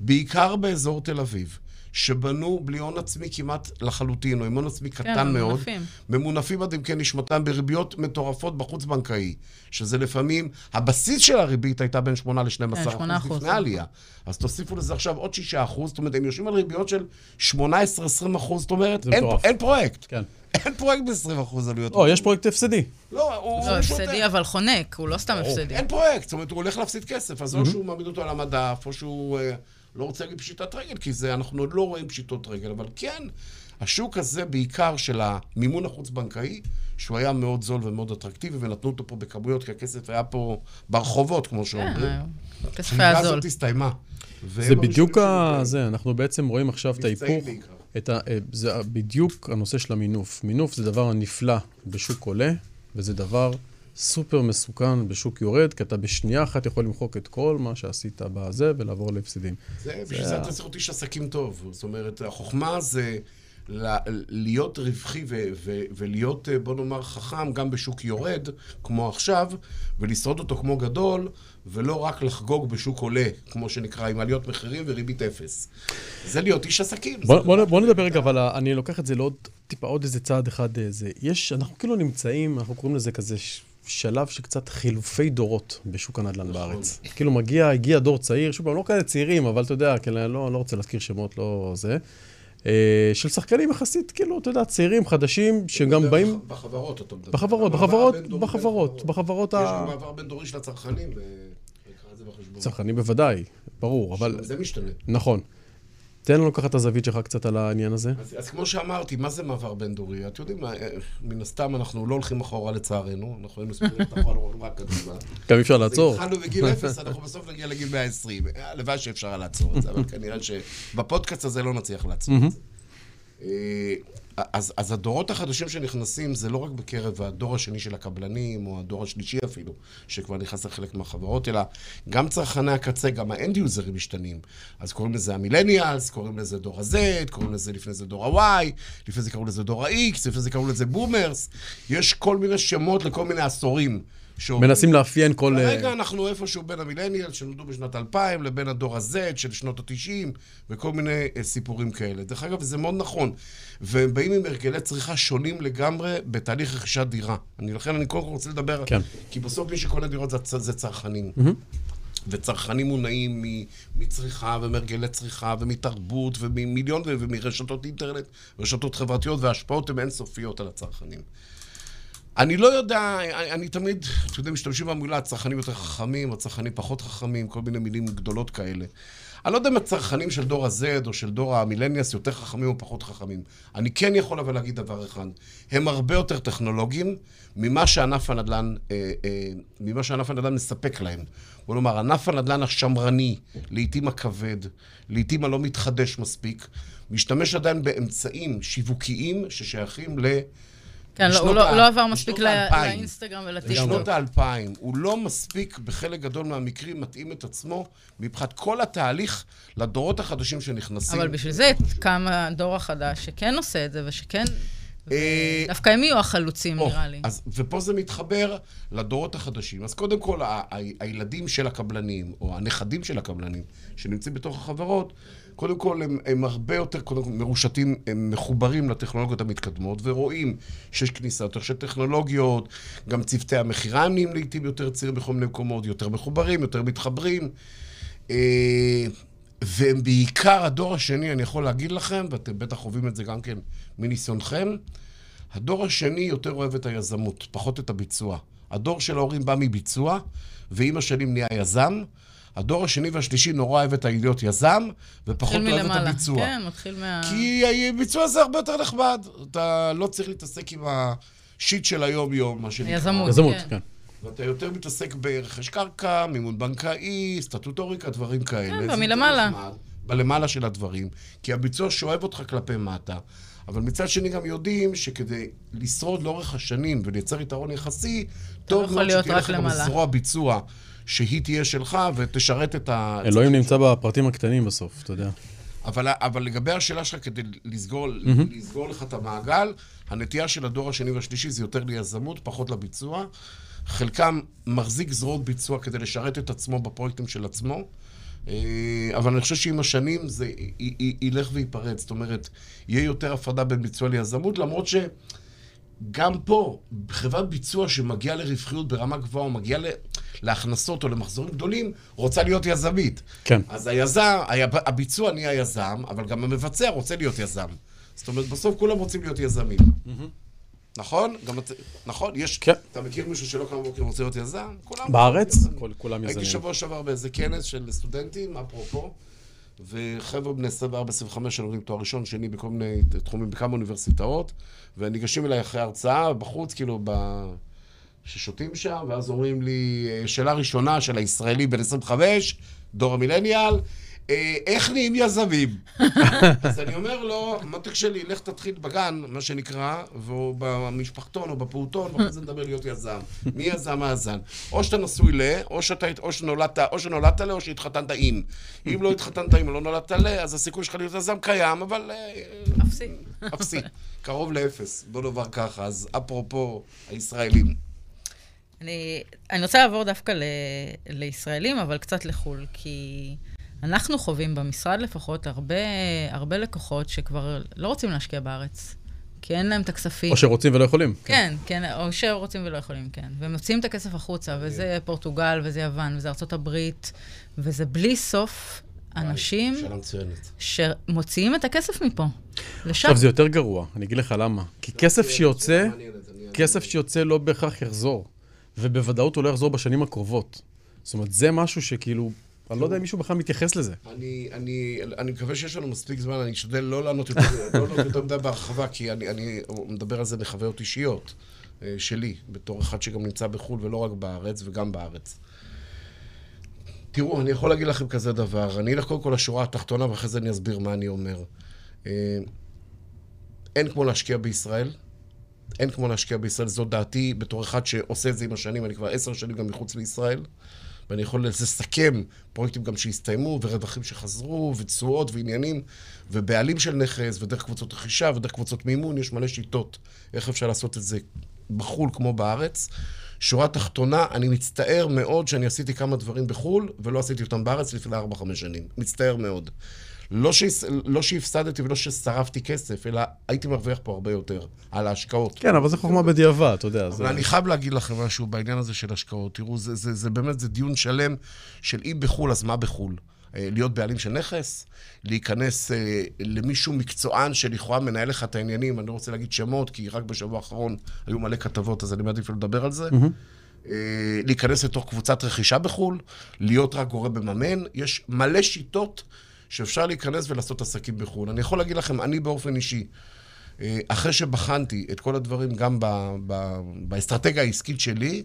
בעיקר באזור תל אביב, שבנו בלי הון עצמי כמעט לחלוטין, או עם הון עצמי קטן מאוד. ממונפים. ממונפים עד עמקי נשמתם בריביות מטורפות בחוץ-בנקאי, שזה לפעמים, הבסיס של הריבית הייתה בין 8 ל-12 כן, 8%, אחוז לפני העלייה. אז תוסיפו לזה עכשיו עוד 6 אחוז, זאת אומרת, הם יושבים על ריביות של 18-20 אחוז, זאת אומרת, אין, מטורף. אין פרויקט. כן. אין פרויקט ב-20 אחוז עלויות. או, יש פרויקט הפסדי. לא, הוא... לא. הפסדי אבל חונק, הוא לא סתם הפסדי. אין פרויקט, זאת אומרת, הוא הולך להפסיד כסף, אז או שהוא מעמיד אותו על המדף, או שהוא אה, לא רוצה להגיד פשיטת רגל, כי זה, אנחנו עוד לא רואים פשיטות רגל, אבל כן, השוק הזה בעיקר של המימון החוץ-בנקאי, שהוא היה מאוד זול ומאוד אטרקטיבי, ונתנו אותו פה בכמויות, כי הכסף היה פה ברחובות, כמו כן, שאומרים. כסף היה זול. הזאת הסתיימה. זה בדיוק ה... זה, אנחנו בעצם רואים עכשיו את ההיפוך. את ה... אה, זה בדיוק הנושא של המינוף. מינוף זה דבר נפלא בשוק עולה, וזה דבר סופר מסוכן בשוק יורד, כי אתה בשנייה אחת יכול למחוק את כל מה שעשית בזה ולעבור להפסדים. זה, בשביל זה אתה צריך להיות איש עסקים טוב. זאת אומרת, החוכמה זה להיות רווחי ו- ו- ולהיות, אה, בוא נאמר, חכם גם בשוק יורד, כמו עכשיו, ולשרוד אותו כמו גדול, ולא רק לחגוג בשוק עולה, כמו שנקרא, עם עליות מחירים וריבית אפס. זה להיות איש עסקים. בוא, בוא, בוא נדבר רגע, אבל אני לוקח את זה לעוד טיפה, עוד איזה צעד אחד. אה, זה. יש, אנחנו כאילו נמצאים, אנחנו קוראים לזה כזה שלב שקצת חילופי דורות בשוק הנדל"ן בארץ. כאילו מגיע, הגיע דור צעיר, שוב פעם, לא כאלה צעירים, אבל אתה יודע, כאילו, לא, לא רוצה להזכיר שמות, לא זה. אה, של שחקנים יחסית, כאילו, אתה יודע, צעירים, חדשים, שגם באים... בחברות אתה מדבר. בחברות, בחברות, בחברות, בין בחברות יש ה... גם מעבר בין-דורי של הצרכנים, וקרא את זה בחשבון. צרכנים בוודאי, ברור, אבל... זה משתנה. נכון. תן לנו ככה את הזווית שלך קצת על העניין הזה. אז, אז כמו שאמרתי, מה זה מעבר בין-דורי? אתם יודעים, אה, מן הסתם אנחנו לא הולכים אחורה לצערנו, אנחנו היינו ספורים אחורה, רק קדימה. גם אי אפשר לעצור. התחלנו בגיל אפס, אנחנו בסוף נגיע לגיל 120. הלוואי שאפשר היה לעצור את זה, אבל כנראה שבפודקאסט הזה לא נצליח לעצור את זה. אז, אז הדורות החדשים שנכנסים זה לא רק בקרב הדור השני של הקבלנים, או הדור השלישי אפילו, שכבר נכנס לחלק מהחברות, אלא גם צרכני הקצה, גם ה end יוזרים משתנים. אז קוראים לזה ה millennials, קוראים לזה דור ה-Z, קוראים לזה לפני זה דור ה-Y, לפני זה קראו לזה דור ה-X, לפני זה קראו לזה boomers. יש כל מיני שמות לכל מיני עשורים. שעוברים. מנסים לאפיין כל... אה, כרגע אנחנו איפשהו בין המילניאל שנולדו בשנת 2000 לבין הדור ה-Z של שנות ה-90 וכל מיני אה, סיפורים כאלה. דרך אגב, זה מאוד נכון. והם באים עם הרגלי צריכה שונים לגמרי בתהליך רכישת דירה. אני, לכן אני קודם כל רוצה לדבר, כן. כי בסוף מי שקונה דירות זה, זה צרכנים. וצרכנים מונעים מצריכה ומהרגלי צריכה ומתרבות וממיליון ומרשתות אינטרנט, רשתות חברתיות וההשפעות הן אינסופיות על הצרכנים. אני לא יודע, אני, אני תמיד, אתה יודע, משתמשים במילה הצרכנים יותר חכמים, או צרכנים פחות חכמים, כל מיני מילים גדולות כאלה. אני לא יודע אם הצרכנים של דור ה-Z או של דור המילניאס יותר חכמים או פחות חכמים. אני כן יכול אבל להגיד דבר אחד, הם הרבה יותר טכנולוגיים ממה שענף הנדל"ן, אה, אה, ממה שענף הנדל"ן מספק להם. נאמר, ענף הנדל"ן השמרני, לעיתים הכבד, לעיתים הלא מתחדש מספיק, משתמש עדיין באמצעים שיווקיים ששייכים ל... כן, לא, הוא לא, ה- לא עבר מספיק. לאינסטגרם ולטיקטוק. בשנות האלפיים. הוא לא מספיק, בחלק גדול מהמקרים, מתאים את עצמו מבחינת כל התהליך לדורות החדשים שנכנסים. אבל בשביל זה קם הדור החדש שכן עושה את זה ושכן... אה, דווקא הם יהיו החלוצים, נראה לי. אז, ופה זה מתחבר לדורות החדשים. אז קודם כל, הילדים של הקבלנים, או הנכדים של הקבלנים, שנמצאים בתוך החברות, קודם כל הם, הם הרבה יותר, קודם כל, מרושתים, הם מחוברים לטכנולוגיות המתקדמות, ורואים שיש כניסה יותר של טכנולוגיות, גם צוותי המכירה נהיים לעיתים יותר צעירים בכל מיני מקומות, יותר מחוברים, יותר מתחברים. אה, והם בעיקר הדור השני, אני יכול להגיד לכם, ואתם בטח חווים את זה גם כן מניסיונכם, הדור השני יותר אוהב את היזמות, פחות את הביצוע. הדור של ההורים בא מביצוע, ועם השנים נהיה יזם. הדור השני והשלישי נורא אוהב את להיות יזם, ופחות אוהב את. הביצוע. כן, מתחיל מה... כי הביצוע זה הרבה יותר נחמד. אתה לא צריך להתעסק עם השיט של היום-יום, מה שנקרא. היזמות. יזמות, כן. כן. ואתה יותר מתעסק ברכש קרקע, מימון בנקאי, סטטוטוריקה, דברים כאלה. כן. נחמד, בלמעלה של הדברים. כי הביצוע שואב אותך כלפי מטה. אבל מצד שני גם יודעים שכדי לשרוד לאורך השנים ולייצר יתרון יחסי, טוב יכול מאוד שתהיה לך גם. זרוע ביצוע שהיא תהיה שלך ותשרת את ה... אלוהים נמצא בפרטים הקטנים בסוף, אתה יודע. אבל, אבל לגבי השאלה שלך, כדי לסגור, לסגור לך את המעגל, הנטייה של הדור השני והשלישי זה יותר ליזמות, פחות לביצוע. חלקם מחזיק זרועות ביצוע כדי לשרת את עצמו בפרויקטים של עצמו. אה, אבל אני חושב שעם השנים זה ילך וייפרץ. זאת אומרת, יהיה יותר הפרדה בין ביצוע ליזמות, למרות שגם פה, חברת ביצוע שמגיעה לרווחיות ברמה גבוהה, או מגיעה להכנסות או למחזורים גדולים, רוצה להיות יזמית. כן. אז היזם, הביצוע נהיה יזם, אבל גם המבצע רוצה להיות יזם. זאת אומרת, בסוף כולם רוצים להיות יזמים. נכון? גם את... נכון? יש... כן. אתה מכיר מישהו שלא קם בבוקר ורוצה להיות יזם? כולם בארץ? יזמים. כולם הייתי יזמים. שבוע שעבר באיזה כנס של סטודנטים, אפרופו, וחבר'ה בני 24-25 שלומדים תואר ראשון, שני בכל מיני תחומים, בכמה אוניברסיטאות, וניגשים אליי אחרי הרצאה, בחוץ, כאילו, ב... ששותים שם, ואז אומרים לי, אה, שאלה ראשונה של הישראלי בן 25, דור המילניאל, איך נהיים יזמים? אז אני אומר לו, מותק שלי, לך תתחיל בגן, מה שנקרא, או במשפחתון או בפעוטון, ואחרי זה נדבר להיות יזם. מי יזם, יזם? או שאתה נשוי ל, או שאתה, או שנולדת, או שנולדת ל, או שהתחתנת עם. אם לא התחתנת עם או לא נולדת ל, אז הסיכוי שלך להיות יזם קיים, אבל אה, אפסי. אפסי. קרוב לאפס, בוא נאמר ככה. אז אפרופו הישראלים. אני, אני רוצה לעבור דווקא ל, לישראלים, אבל קצת לחו"ל, כי אנחנו חווים במשרד לפחות הרבה, הרבה לקוחות שכבר לא רוצים להשקיע בארץ, כי אין להם את הכספים. או שרוצים ולא יכולים. כן, כן, או שרוצים ולא יכולים, כן. והם מוציאים את הכסף החוצה, וזה פורטוגל, וזה יוון, וזה ארצות הברית, וזה בלי סוף אנשים שאלה מצוינת. שמוציאים את הכסף מפה, לשם. עכשיו, זה יותר גרוע, אני אגיד לך למה. כי כסף שיוצא, כסף שיוצא לא בהכרח יחזור. ובוודאות הוא לא יחזור בשנים הקרובות. זאת אומרת, זה משהו שכאילו, אני לא יודע אם מישהו בכלל מתייחס לזה. אני, אני, אני מקווה שיש לנו מספיק זמן, אני אשתדל לא לענות יותר, לא יותר מדי בהרחבה, כי אני, אני מדבר על זה מחוויות אישיות אה, שלי, בתור אחד שגם נמצא בחו"ל ולא רק בארץ, וגם בארץ. תראו, אני יכול להגיד לכם כזה דבר, אני אלך קודם כל לשורה התחתונה ואחרי זה אני אסביר מה אני אומר. אה, אין כמו להשקיע בישראל, אין כמו להשקיע בישראל, זו דעתי בתור אחד שעושה את זה עם השנים, אני כבר עשר שנים גם מחוץ לישראל, ואני יכול לסכם פרויקטים גם שהסתיימו, ורווחים שחזרו, ותשואות ועניינים, ובעלים של נכס, ודרך קבוצות רכישה, ודרך קבוצות מימון, יש מלא שיטות איך אפשר לעשות את זה בחו"ל כמו בארץ. שורה תחתונה, אני מצטער מאוד שאני עשיתי כמה דברים בחו"ל, ולא עשיתי אותם בארץ לפני 4-5 שנים. מצטער מאוד. לא, שהס... לא שהפסדתי ולא ששרפתי כסף, אלא הייתי מרוויח פה הרבה יותר על ההשקעות. כן, אבל זה חוכמה בדיעבד, אתה יודע. זה... אבל אני חייב להגיד לכם משהו בעניין הזה של השקעות. תראו, זה, זה, זה באמת, זה דיון שלם של אם בחו"ל, אז מה בחו"ל? אה, להיות בעלים של נכס, להיכנס אה, למישהו מקצוען שלכאורה מנהל לך את העניינים, אני לא רוצה להגיד שמות, כי רק בשבוע האחרון היו מלא כתבות, אז אני מעדיף לדבר על זה. אה, להיכנס לתוך קבוצת רכישה בחו"ל, להיות רק גורם מממן, יש מלא שיטות שאפשר להיכנס ולעשות עסקים בחו"ל. אני יכול להגיד לכם, אני באופן אישי, אה, אחרי שבחנתי את כל הדברים גם ב, ב, באסטרטגיה העסקית שלי,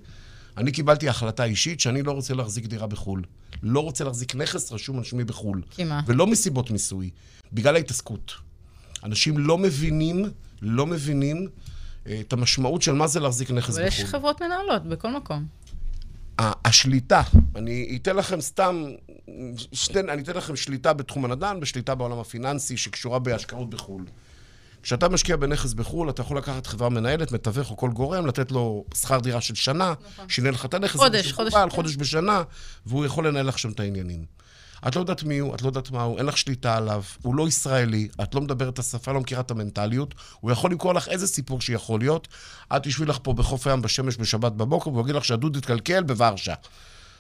אני קיבלתי החלטה אישית שאני לא רוצה להחזיק דירה בחו"ל. לא רוצה להחזיק נכס רשום על שמי בחו"ל. כי מה? ולא מסיבות מיסוי, בגלל ההתעסקות. אנשים לא מבינים, לא מבינים אה, את המשמעות של מה זה להחזיק נכס אבל יש בחו"ל. חברות מנהלות בכל מקום. השליטה, אני אתן לכם סתם, שתי, אני אתן לכם שליטה בתחום הנדל"ן ושליטה בעולם הפיננסי שקשורה בהשקעות בחו"ל. כשאתה משקיע בנכס בחו"ל, אתה יכול לקחת חברה מנהלת, מתווך או כל גורם, לתת לו שכר דירה של שנה, שינה לך את הנכס. נכון. חודש, חודש, מקובל, כן. חודש בשנה, והוא יכול לנהל לך שם את העניינים. את לא יודעת מי הוא, את לא יודעת מה הוא, אין לך שליטה עליו, הוא לא ישראלי, את לא מדברת את השפה, לא מכירה את המנטליות, הוא יכול למכור לך איזה סיפור שיכול להיות. את תשבי לך פה בחוף הים בשמש בשבת בבוקר, והוא יגיד לך שהדוד התקלקל בוורשה.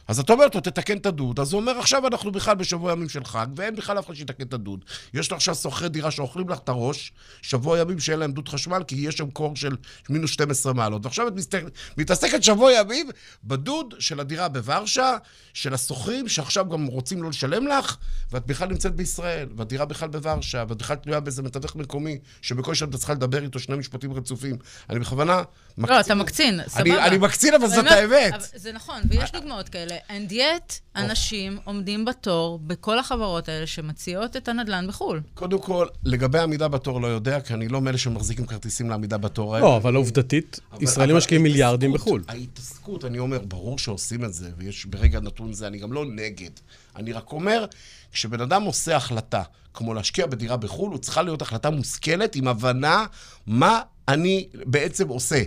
אז את אומרת לו, תתקן את הדוד. אז הוא אומר, עכשיו אנחנו בכלל בשבוע ימים של חג, ואין בכלל אף אחד שיתקן את הדוד. יש לו עכשיו שוכרי דירה שאוכלים לך את הראש, שבוע ימים שאין להם דוד חשמל, כי יש שם קור של מינוס 12 מעלות. ועכשיו את מסתכל, מתעסקת שבוע ימים בדוד של הדירה בוורשה, של השוכרים, שעכשיו גם רוצים לא לשלם לך, ואת בכלל נמצאת בישראל, והדירה בכלל בוורשה, ואת בכלל תלויה באיזה מתווך מקומי, שבקושי את צריכה לדבר איתו שני משפטים רצופים. אני בכוונה מקצין. לא, אתה מקצין, אני, סבבה. אני מקצין, אבל זאת האמת. זה נכון, ויש דוגמאות כאלה. And yet, אנשים עומדים בתור בכל החברות האלה שמציעות את הנדל"ן בחו"ל. קודם כל, לגבי עמידה בתור לא יודע, כי אני לא מאלה שמחזיקים כרטיסים לעמידה בתור האלה. לא, אבל עובדתית, ישראלים משקיעים מיליארדים בחו"ל. ההתעסקות, אני אומר, ברור שעושים את זה, ויש ברגע נתון זה, אני גם לא נגד. אני רק אומר, כשבן אדם עושה החלטה, כמו להשקיע בדירה בחו"ל, הוא צריכה להיות החלטה מושכלת, עם הבנה מה אני בעצם עושה.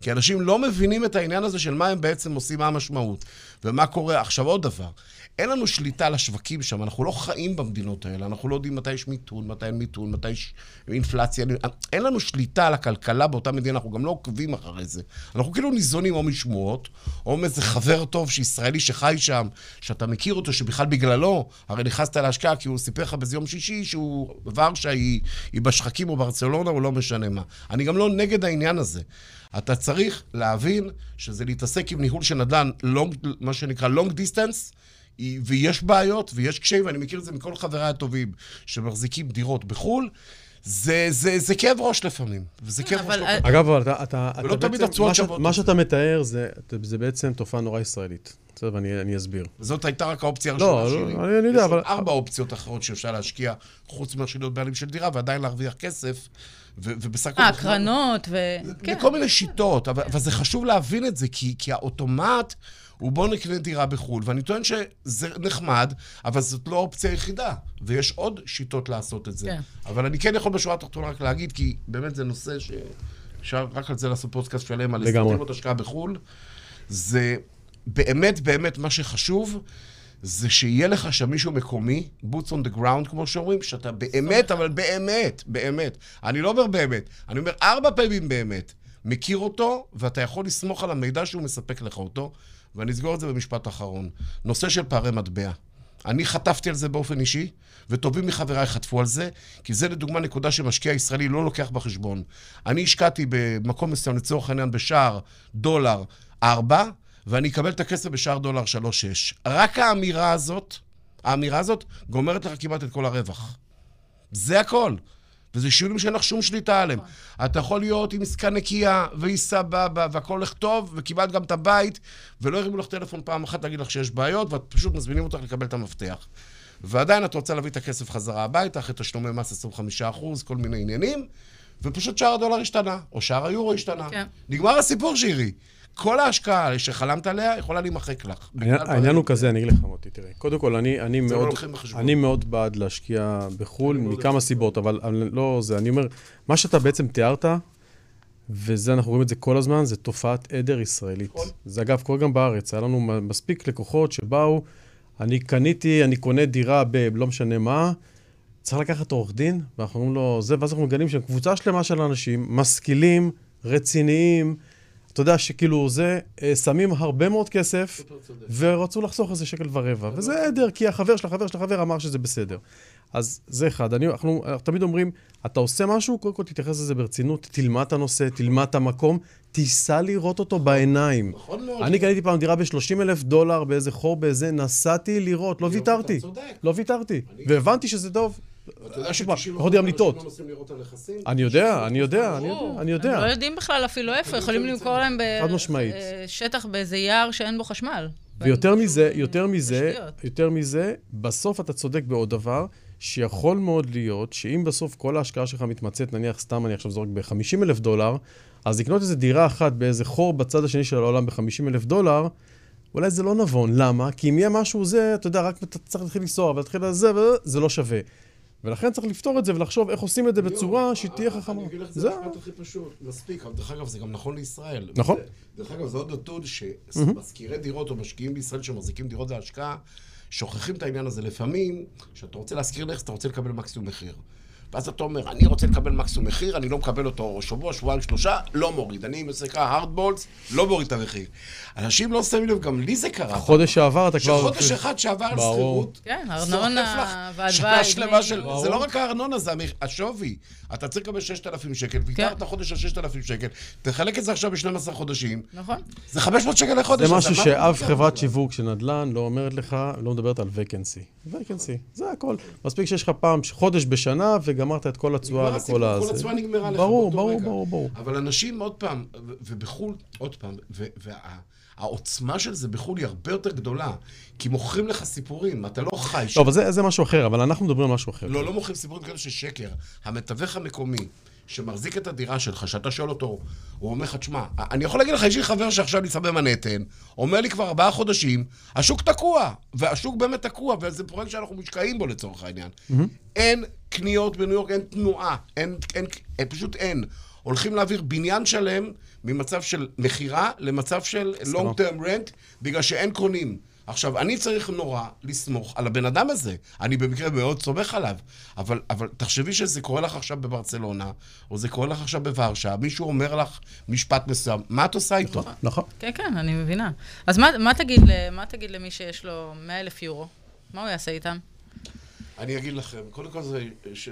כי אנשים לא מבינים את העניין הזה של מה הם בעצם עושים, מה המשמעות. ומה קורה. עכשיו, עוד דבר. אין לנו שליטה על השווקים שם, אנחנו לא חיים במדינות האלה, אנחנו לא יודעים מתי יש מיתון, מתי אין מיתון, מתי יש אינפלציה. אין לנו שליטה על הכלכלה באותה מדינה, אנחנו גם לא עוקבים אחרי זה. אנחנו כאילו ניזונים או משמועות, או מאיזה חבר טוב שישראלי שחי שם, שאתה מכיר אותו, שבכלל בגללו, הרי נכנסת להשקעה כי הוא סיפר לך באיזה יום שישי שהוא, ורשה היא, היא בשחקים או ברצלונה או לא משנה מה. אני גם לא נגד העניין הזה. אתה צריך להבין שזה להתעסק עם ניהול של נדל"ן, long, מה שנקרא long distance, ויש בעיות ויש קשיים, ואני מכיר את זה מכל חבריי הטובים שמחזיקים דירות בחו"ל. זה, זה, זה כאב ראש לפעמים, וזה כאב ראש אבל- לא קטן. אגב, אבל אתה, אתה, ולא אתה תמיד בעצם, התשואות מה, ש, שוות מה את שאתה מתאר זה, זה בעצם תופעה נורא ישראלית. בסדר, ואני אני אסביר. זאת הייתה רק האופציה לא, הראשונה לא, שלי. אני- אני יודע, יש אבל- ארבע אופציות אחרות שאפשר להשקיע, חוץ מאשר להיות בעלים של דירה, ועדיין להרוויח כסף, ו- ובסך הכל... אה, בכלל- קרנות ו... כן. בכל מיני שיטות, אבל, אבל זה חשוב להבין את זה, כי, כי האוטומט הוא בוא נקנה דירה בחו"ל, ואני טוען שזה נחמד, אבל זאת לא האופציה היחידה, ויש עוד שיטות לעשות את זה. כן. אבל אני כן יכול בשורה התחתונה רק להגיד, כי באמת זה נושא שאפשר רק על זה לעשות פודקאסט שלם, על. אסטרטגיות השקעה בחו"ל. זה באמת באמת מה שחשוב. זה שיהיה לך שם מישהו מקומי, boots on the ground, כמו שאומרים, שאתה באמת, אבל באמת, באמת, אני לא אומר באמת, אני אומר ארבע פעמים באמת, מכיר אותו, ואתה יכול לסמוך על המידע שהוא מספק לך אותו, ואני אסגור את זה במשפט אחרון. נושא של פערי מטבע. אני חטפתי על זה באופן אישי, וטובים מחבריי חטפו על זה, כי זה לדוגמה נקודה שמשקיע ישראלי לא לוקח בחשבון. אני השקעתי במקום מסוים, לצורך העניין, בשער דולר ארבע, ואני אקבל את הכסף בשער דולר שלוש שש. רק האמירה הזאת, האמירה הזאת גומרת לך כמעט את כל הרווח. זה הכל. וזה שיעורים שאין לך שום שליטה עליהם. אתה יכול להיות עם עסקה נקייה, והיא סבבה, והכל הולך טוב, וקיבלת גם את הבית, ולא הרימו לך טלפון פעם אחת להגיד לך שיש בעיות, ואת פשוט מזמינים אותך לקבל את המפתח. ועדיין את רוצה להביא את הכסף חזרה הביתה, אחרי תשלומי מס 25%, כל מיני עניינים, ופשוט שער הדולר השתנה, או שער היורו השתנה. כן. נגמר הסיפור, שירי. כל ההשקעה שחלמת עליה יכולה להימחק לך. העניין- הוא כזה, אני אגיד לך מוטי, תראה. קודם כל, אני, אני, לא מאוד. אני מאוד בעד להשקיע בחו"ל, מכמה סיבות, אבל, לא זה. אני אומר, מה שאתה בעצם תיארת, וזה, אנחנו רואים את זה כל הזמן, זה תופעת עדר ישראלית. נכון. זה אגב קורה גם בארץ. היה לנו מספיק לקוחות שבאו, אני קניתי, אני קונה דירה ב... לא משנה מה, צריך לקחת עורך דין, ואנחנו אומרים לו, זה, ואז אנחנו מגלים שהם קבוצה שלמה של אנשים, משכילים, רציניים, אתה יודע שכאילו זה, אה, שמים הרבה מאוד כסף, ורצו לחסוך איזה שקל ורבע. וזה עדר, כי החבר של החבר של החבר אמר שזה בסדר. אז זה אחד. אני, אנחנו, אנחנו תמיד אומרים, אתה עושה משהו, קודם כל תתייחס לזה ברצינות, תלמד את הנושא, תלמד את המקום, תיסע לראות אותו בעיניים. נכון מאוד. אני קניתי פעם דירה ב-30 אלף דולר באיזה חור באיזה, נסעתי לראות, לא ויתרתי. אתה צודק. לא ויתרתי. והבנתי שזה טוב. שוב פעם, ש-90% יכולתי גם מהאנשים לטעות. לא? אני יודע, אני יודע, אני. יודע, אני הם לא יודע. יודעים בכלל אפילו איפה, יכולים זה למכור להם. בשטח באיזה יער שאין בו חשמל. ויותר מזה, יותר אה, מזה. יותר מזה, בסוף אתה צודק בעוד דבר, שיכול מאוד להיות שאם בסוף כל ההשקעה שלך מתמצאת, נניח סתם אני עכשיו זורק ב-50 אלף דולר, אז לקנות איזה דירה אחת באיזה חור בצד השני של העולם ב-50 אלף דולר, אולי זה לא נבון. למה? כי אם יהיה משהו זה, אתה יודע, רק אתה צריך להתחיל לנסוע ולהתחיל לזה, וזה לא שווה. ולכן צריך לפתור את זה ולחשוב איך עושים את זה בצורה שהיא תהיה חכמה. אני אגיד לך את זה המשפט הכי פשוט, מספיק, אבל דרך אגב זה גם נכון לישראל. נכון. דרך אגב זה עוד נתון שמשכירי דירות או משקיעים בישראל שמחזיקים דירות להשקעה, שוכחים את העניין הזה. לפעמים, כשאתה רוצה להשכיר נכס, אתה רוצה לקבל מקסימום מחיר. ואז אתה אומר, אני רוצה לקבל מקסימום מחיר, אני לא מקבל אותו שבוע, שבועיים, שלושה, לא מוריד. אני, שנקרא hard balls, לא מוריד את המחיר. אנשים לא שמים לב, גם לי זה קרה. חודש שעבר אתה כבר... שחודש אחד שעבר על. שכירות, כן, ארנונה שנה שלמה של... זה לא רק הארנונה, זה השווי. אתה צריך לקבל 6,000 שקל, ויתרת חודש על 6,000 שקל, תחלק את זה עכשיו ב-12 חודשים, נכון. זה 500 שקל לחודש. זה משהו שאף מדבר חברת? שיווק של נדל"ן לא אומרת לך, לא מדברת על וקנסי. וקנסי, זה הכל. מספיק שיש לך פעם חודש בשנה וגמרת את כל התשואה לכל הסיפור, כל הזה. התשואה נגמרה לך ברור, באותו ברור, רגע. ברור, ברור. אבל אנשים, עוד פעם, ובחו"ל, עוד פעם, והעוצמה של זה בחו"ל היא הרבה יותר גדולה, כי מוכרים לך סיפורים, אתה לא חי שם. לא, אבל זה זה משהו אחר, אבל אנחנו מדברים על משהו אחר. לא, לא מוכרים סיפורים כאלה של שקר. המתווך המקומי, שמחזיק את הדירה שלך, שאתה שואל אותו, הוא אומר לך, תשמע, אני יכול להגיד לך, יש לי חבר שעכשיו ניסה במנהטן, אומר לי כבר ארבעה חודשים, השוק תקוע, והשוק באמת תקוע, וזה פרויקט שאנחנו מושקעים בו לצורך העניין. אין קניות בניו יורק, אין תנועה, אין, אין, אין, פשוט אין. הולכים להעביר בניין שלם ממצב של מכירה למצב של long term rent, בגלל שאין קונים. עכשיו, אני צריך נורא לסמוך על הבן אדם הזה. אני במקרה מאוד סומך עליו. אבל, אבל תחשבי שזה קורה לך עכשיו בברצלונה, או זה קורה לך עכשיו בוורשה, מישהו אומר לך משפט מסוים, מה את עושה איתו? נכון. כן, כן, אני מבינה. אז מה, מה, תגיד, מה תגיד למי שיש לו 100 אלף יורו? מה הוא יעשה איתם? אני אגיד לכם, קודם כל זה... ש...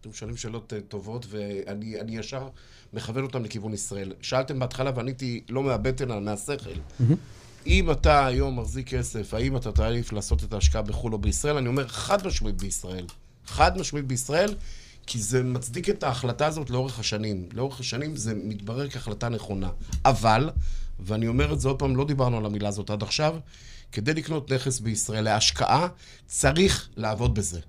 אתם שואלים שאלות אה, טובות, ואני אני ישר מכוון אותם לכיוון ישראל. שאלתם בהתחלה ועניתי לא מהבטן, אלא מהשכל. אם אתה היום מחזיק כסף, האם אתה תעדיף לעשות את ההשקעה בחו"ל או בישראל? אני אומר חד משמעית בישראל. חד משמעית בישראל, כי זה מצדיק את ההחלטה הזאת לאורך השנים. לאורך השנים זה מתברר כהחלטה נכונה. אבל, ואני אומר את זה עוד פעם, לא דיברנו על המילה הזאת עד עכשיו, כדי לקנות נכס בישראל להשקעה, צריך לעבוד בזה.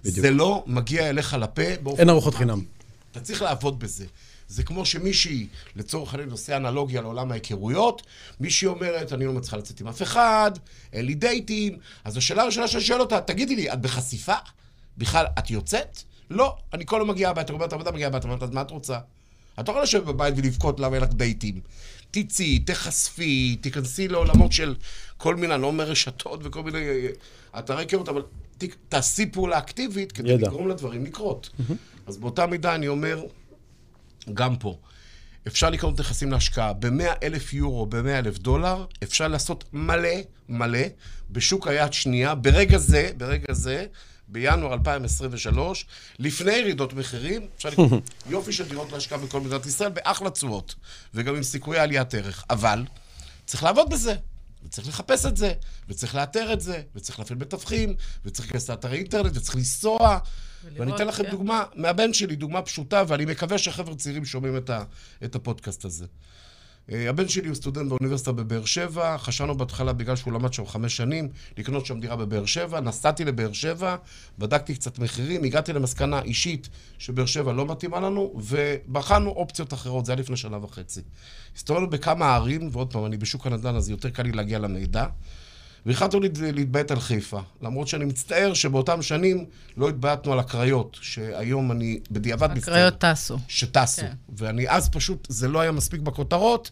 בדיוק. זה לא מגיע אליך לפה באופן... אין ארוחות. חינם. אתה צריך לעבוד בזה. זה כמו שמישהי, לצורך העניין, עושה אנלוגיה לעולם ההיכרויות, מישהי אומרת, אני לא מצליחה לצאת עם אף אחד, אין לי דייטים, אז השאלה הראשונה שאני שואל אותה, תגידי לי, את בחשיפה? בכלל, את יוצאת? לא, אני כל יום מגיעה הביתה, אומרת עבודה, מגיעה הביתה, אומרת, אז מה את רוצה? את לא יכולה לשבת בבית ולבכות למה אין לך דייטים. תצאי, תחשפי, תיכנסי לעולמות של כל מיני, אני לא אומר רשתות וכל מיני אתרי היכרות, אבל ת, תעשי פעולה אקטיבית כדי ידע. לגרום לדברים לקרות. אז באותה מידה אני אומר, גם פה, אפשר לקנות נכסים להשקעה ב-100 אלף יורו, ב-100 אלף דולר, אפשר לעשות מלא, מלא, בשוק היד שנייה, ברגע זה, ברגע זה, בינואר 2023, לפני ירידות מחירים, אפשר לקנות יופי של דירות להשקעה בכל מדינת ישראל, באחלה תשואות, וגם עם סיכויי עליית ערך. אבל, צריך לעבוד בזה. וצריך לחפש את זה, וצריך לאתר את זה, וצריך להפעיל מתווכים, וצריך להיכנס לאתרי אינטרנט, וצריך לנסוע. ואני אתן לכם כן. דוגמה מהבן שלי, דוגמה פשוטה, ואני מקווה שהחבר'ה צעירים שומעים את, ה, את הפודקאסט הזה. אה, הבן שלי הוא סטודנט באוניברסיטה בבאר שבע, חשבנו בהתחלה, בגלל שהוא למד שם חמש שנים, לקנות שם דירה בבאר שבע, נסעתי לבאר שבע, בדקתי קצת מחירים, הגעתי למסקנה אישית שבאר שבע לא מתאימה לנו, ובחנו אופציות אחרות, זה היה לפני שנה וחצי. הסתובבנו בכמה ערים, ועוד פעם, אני בשוק הנדל"ן, אז יותר קל לי להגיע למידע. והחלטנו להת- להתביית על חיפה. למרות שאני מצטער שבאותם שנים לא התבייתנו על הקריות, שהיום אני בדיעבד מצטער. הקריות טסו. שטסו. כן. ואני אז פשוט, זה לא היה מספיק בכותרות.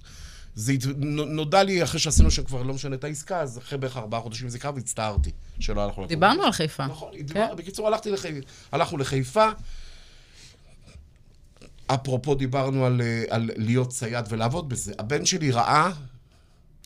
זה נודע לי אחרי שעשינו שם כבר לא משנה את העסקה, אז אחרי בערך ארבעה חודשים זה קרה והצטערתי שלא הלכנו לקום. דיברנו על חיפה. נכון, כן. דיבר, בקיצור, הלכתי לחיפה, הלכנו לחיפה. אפרופו דיברנו על, אה, על להיות צייד ולעבוד בזה. הבן שלי ראה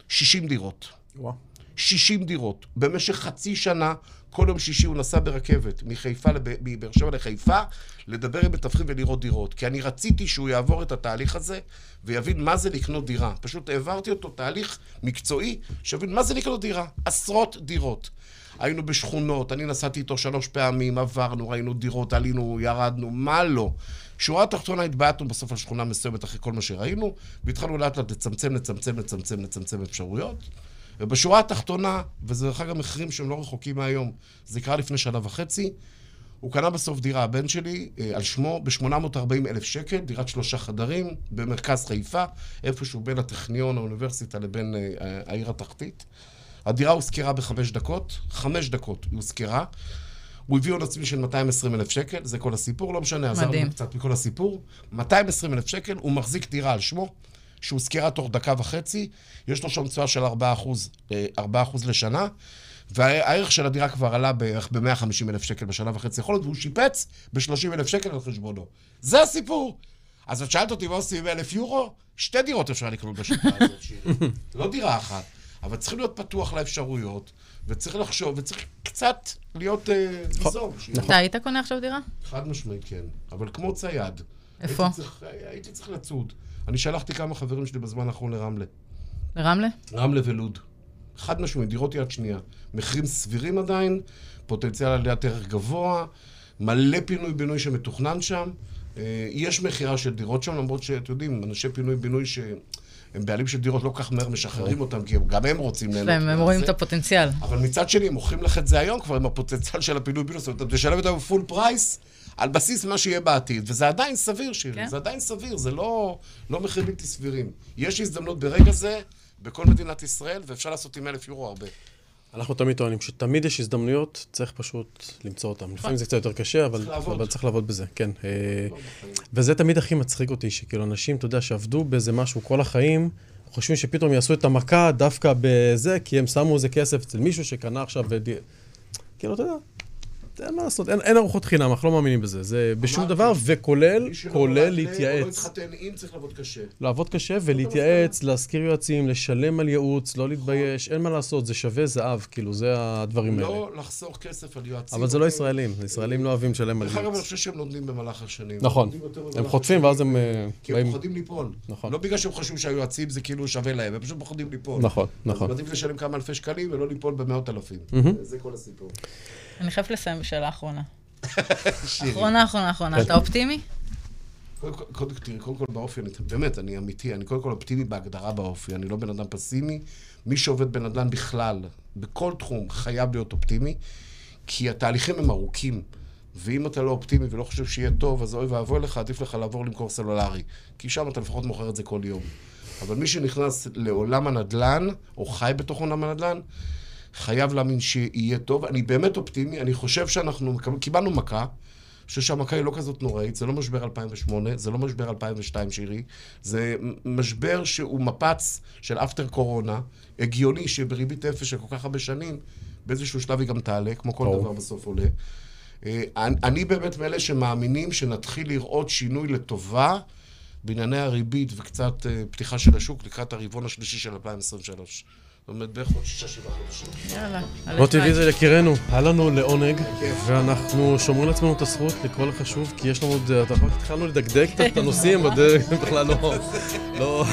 60 דירות. וואו. 60 דירות. במשך חצי שנה, כל יום שישי הוא נסע ברכבת מחיפה. מבאר שבע לחיפה, לדבר עם מתווכים ולראות דירות. כי אני רציתי שהוא יעבור את התהליך הזה ויבין מה זה לקנות דירה. פשוט העברתי אותו תהליך מקצועי, שיבין מה זה לקנות דירה. עשרות דירות. היינו בשכונות, אני נסעתי איתו שלוש פעמים, עברנו, ראינו דירות, עלינו, ירדנו, מה לא. שורה התחתונה התבעטנו בסוף על שכונה מסוימת אחרי כל מה שראינו, והתחלנו לאט לאט לצמצם, לצמצם, לצמצם, לצמצם אפשרויות. ובשורה התחתונה, וזה דרך אגב מחירים שהם לא רחוקים מהיום, זה קרה לפני שנה וחצי, הוא קנה בסוף דירה, הבן שלי, אה, על שמו, ב-840 אלף שקל, דירת שלושה חדרים, במרכז חיפה, איפשהו בין הטכניון, האוניברסיטה, לבין אה, העיר התחתית. הדירה הושכרה בחמש דקות, חמש דקות היא הושכרה. הוא הביא הון עצמי של 220 אלף שקל, זה כל הסיפור, לא משנה, עזרנו. קצת מכל הסיפור. 220 אלף שקל, הוא מחזיק דירה על שמו, שהושכרה תוך דקה וחצי, יש לו שם תשואה של 4 אחוז, 4 אחוז לשנה, והערך של הדירה כבר עלה בערך ב-150 אלף שקל בשנה וחצי יכולת, והוא שיפץ ב-30 אלף שקל על חשבונו. זה הסיפור. אז את שאלת אותי מה עושים עם אלף יורו? שתי דירות אפשר לקנות בשיטה הזאת, שירי. לא דירה אחת. אבל צריכים להיות פתוח לאפשרויות, וצריך לחשוב, וצריך קצת להיות, אה, ליזום. שירי. אתה היית קונה עכשיו דירה? חד משמעית כן, אבל כמו צייד. איפה? הייתי צריך לצוד. אני שלחתי כמה חברים שלי בזמן האחרון לרמלה. ברמלה? רמלה ולוד. חד משמעית, דירות יד שנייה. מחירים סבירים עדיין, פוטנציאל עליית ערך גבוה, מלא פינוי-בינוי שמתוכנן שם. אה, יש מכירה של דירות שם, למרות שאתם יודעים, אנשי פינוי-בינוי שהם בעלים של דירות לא כל כך מהר משחררים אותם, כי גם הם רוצים ליהנות. הם הם רואים את. הפוטנציאל. אבל מצד שני, הם מוכרים לך את זה היום כבר עם הפוטנציאל של הפינוי-בינוי, זאת אומרת, תשלם אותם ב full price על בסיס מה שיהיה בעתיד, וזה עדיין סביר, שירי, כן. זה עדיין סביר, זה לא, לא מחיר בלתי סבירים. יש הזדמנות ברגע זה בכל מדינת ישראל, ואפשר לעשות עם אלף יורו הרבה. אנחנו תמיד טוענים שתמיד יש הזדמנויות, צריך פשוט למצוא אותן. לפעמים זה קצת יותר קשה, אבל צריך לעבוד. אבל צריך לעבוד בזה, כן. אה, וזה תמיד הכי מצחיק אותי, שכאילו אנשים, אתה יודע, שעבדו באיזה משהו כל החיים, חושבים שפתאום יעשו את המכה דווקא בזה, כי הם שמו איזה כסף אצל מישהו שקנה עכשיו... כאילו, אתה יודע, אין מה לעשות, אין, אין ארוחות חינם, אנחנו לא מאמינים בזה. זה בשום דבר, וכולל, מי שלא כולל נולד ל- או לא להתייעץ. התחתן עם, צריך לעבוד קשה. לעבוד קשה ולהתייעץ, להשכיר יועצים, לשלם על ייעוץ, לא להתבייש, אין מה לעשות, זה שווה זהב, כאילו, זה הדברים האלה. לא לחסוך כסף על יועצים. אבל זה לא? ישראלים, ישראלים לא אוהבים לשלם על דרך אגב, אני ייעוץ. חושב שהם נותנים במהלך השנים. נכון, הם חוטפים ואז הם אה, כי הם באים... פוחדים ליפול. נכון. לא בגלל שהם חושבים שהיועצים זה כאילו שווה להם, הם פשוט פוחדים ליפול. נכון, נכון. אז עדיף לשלם כמה אלפי שקלים ולא ליפול במאות אלפים. זה כל הסיפור. אני חייבת לסיים בשאלה אחרונה. אחרונה, אחרונה, אחרונה. כן. אתה אופטימי? קודם כל- קודם כל, תראי, קודם כל באופי, אני, באמת, אני אמיתי, אני קודם כל אופטימי בהגדרה באופי, אני לא בן אדם פסימי. מי שעובד בנדל"ן בכלל, בכל תחום, חייב להיות אופטימי, כי התהליכים הם ארוכים. ואם אתה לא אופטימי ולא חושב שיהיה טוב, אז אוי ואבוי לך, עדיף לך לעבור למכור סלולרי. כי שם אתה לפחות מוכר את זה כל יום. אבל מי שנכנס לעולם הנדל"ן, או חי בתוך עולם הנדל"ן, חייב להאמין שיהיה טוב. אני באמת אופטימי, אני חושב שאנחנו קיבלנו מכה. אני חושב שהמכה היא לא כזאת נוראית, זה לא משבר 2008, זה לא משבר 2002 שירי, זה משבר שהוא מפץ של אפטר קורונה, הגיוני שבריבית אפס של כל כך הרבה שנים, באיזשהו שלב היא גם תעלה, כמו כל ברור. דבר בסוף עולה. אה, אני, אני באמת מאלה שמאמינים שנתחיל לראות שינוי לטובה בענייני הריבית וקצת אה, פתיחה של השוק לקראת הרבעון השלישי של 2023. אומרת, בערך עוד שישה, שבעה חודשים. יאללה. הלוואי. ויזל יקירנו, היה לנו לעונג. ואנחנו שומרים לעצמנו את הזכות לקרוא לך שוב, כי יש לנו עוד, אתה רק התחלנו לדקדק את הנושאים, בדרך בכלל לא, לא,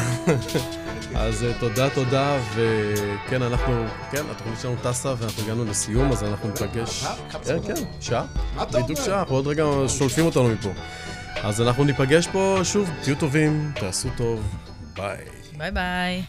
אז אה, תודה, תודה, וכן, אנחנו, כן, התוכנית שלנו טסה, ואנחנו הגענו לסיום, אז אנחנו ניפגש, כמה כן? כן, שעה, בדיוק? שעה, אנחנו עוד רגע שולפים אותנו מפה. אז אנחנו ניפגש פה שוב, תהיו טובים, תעשו טוב, ביי. ביי ביי.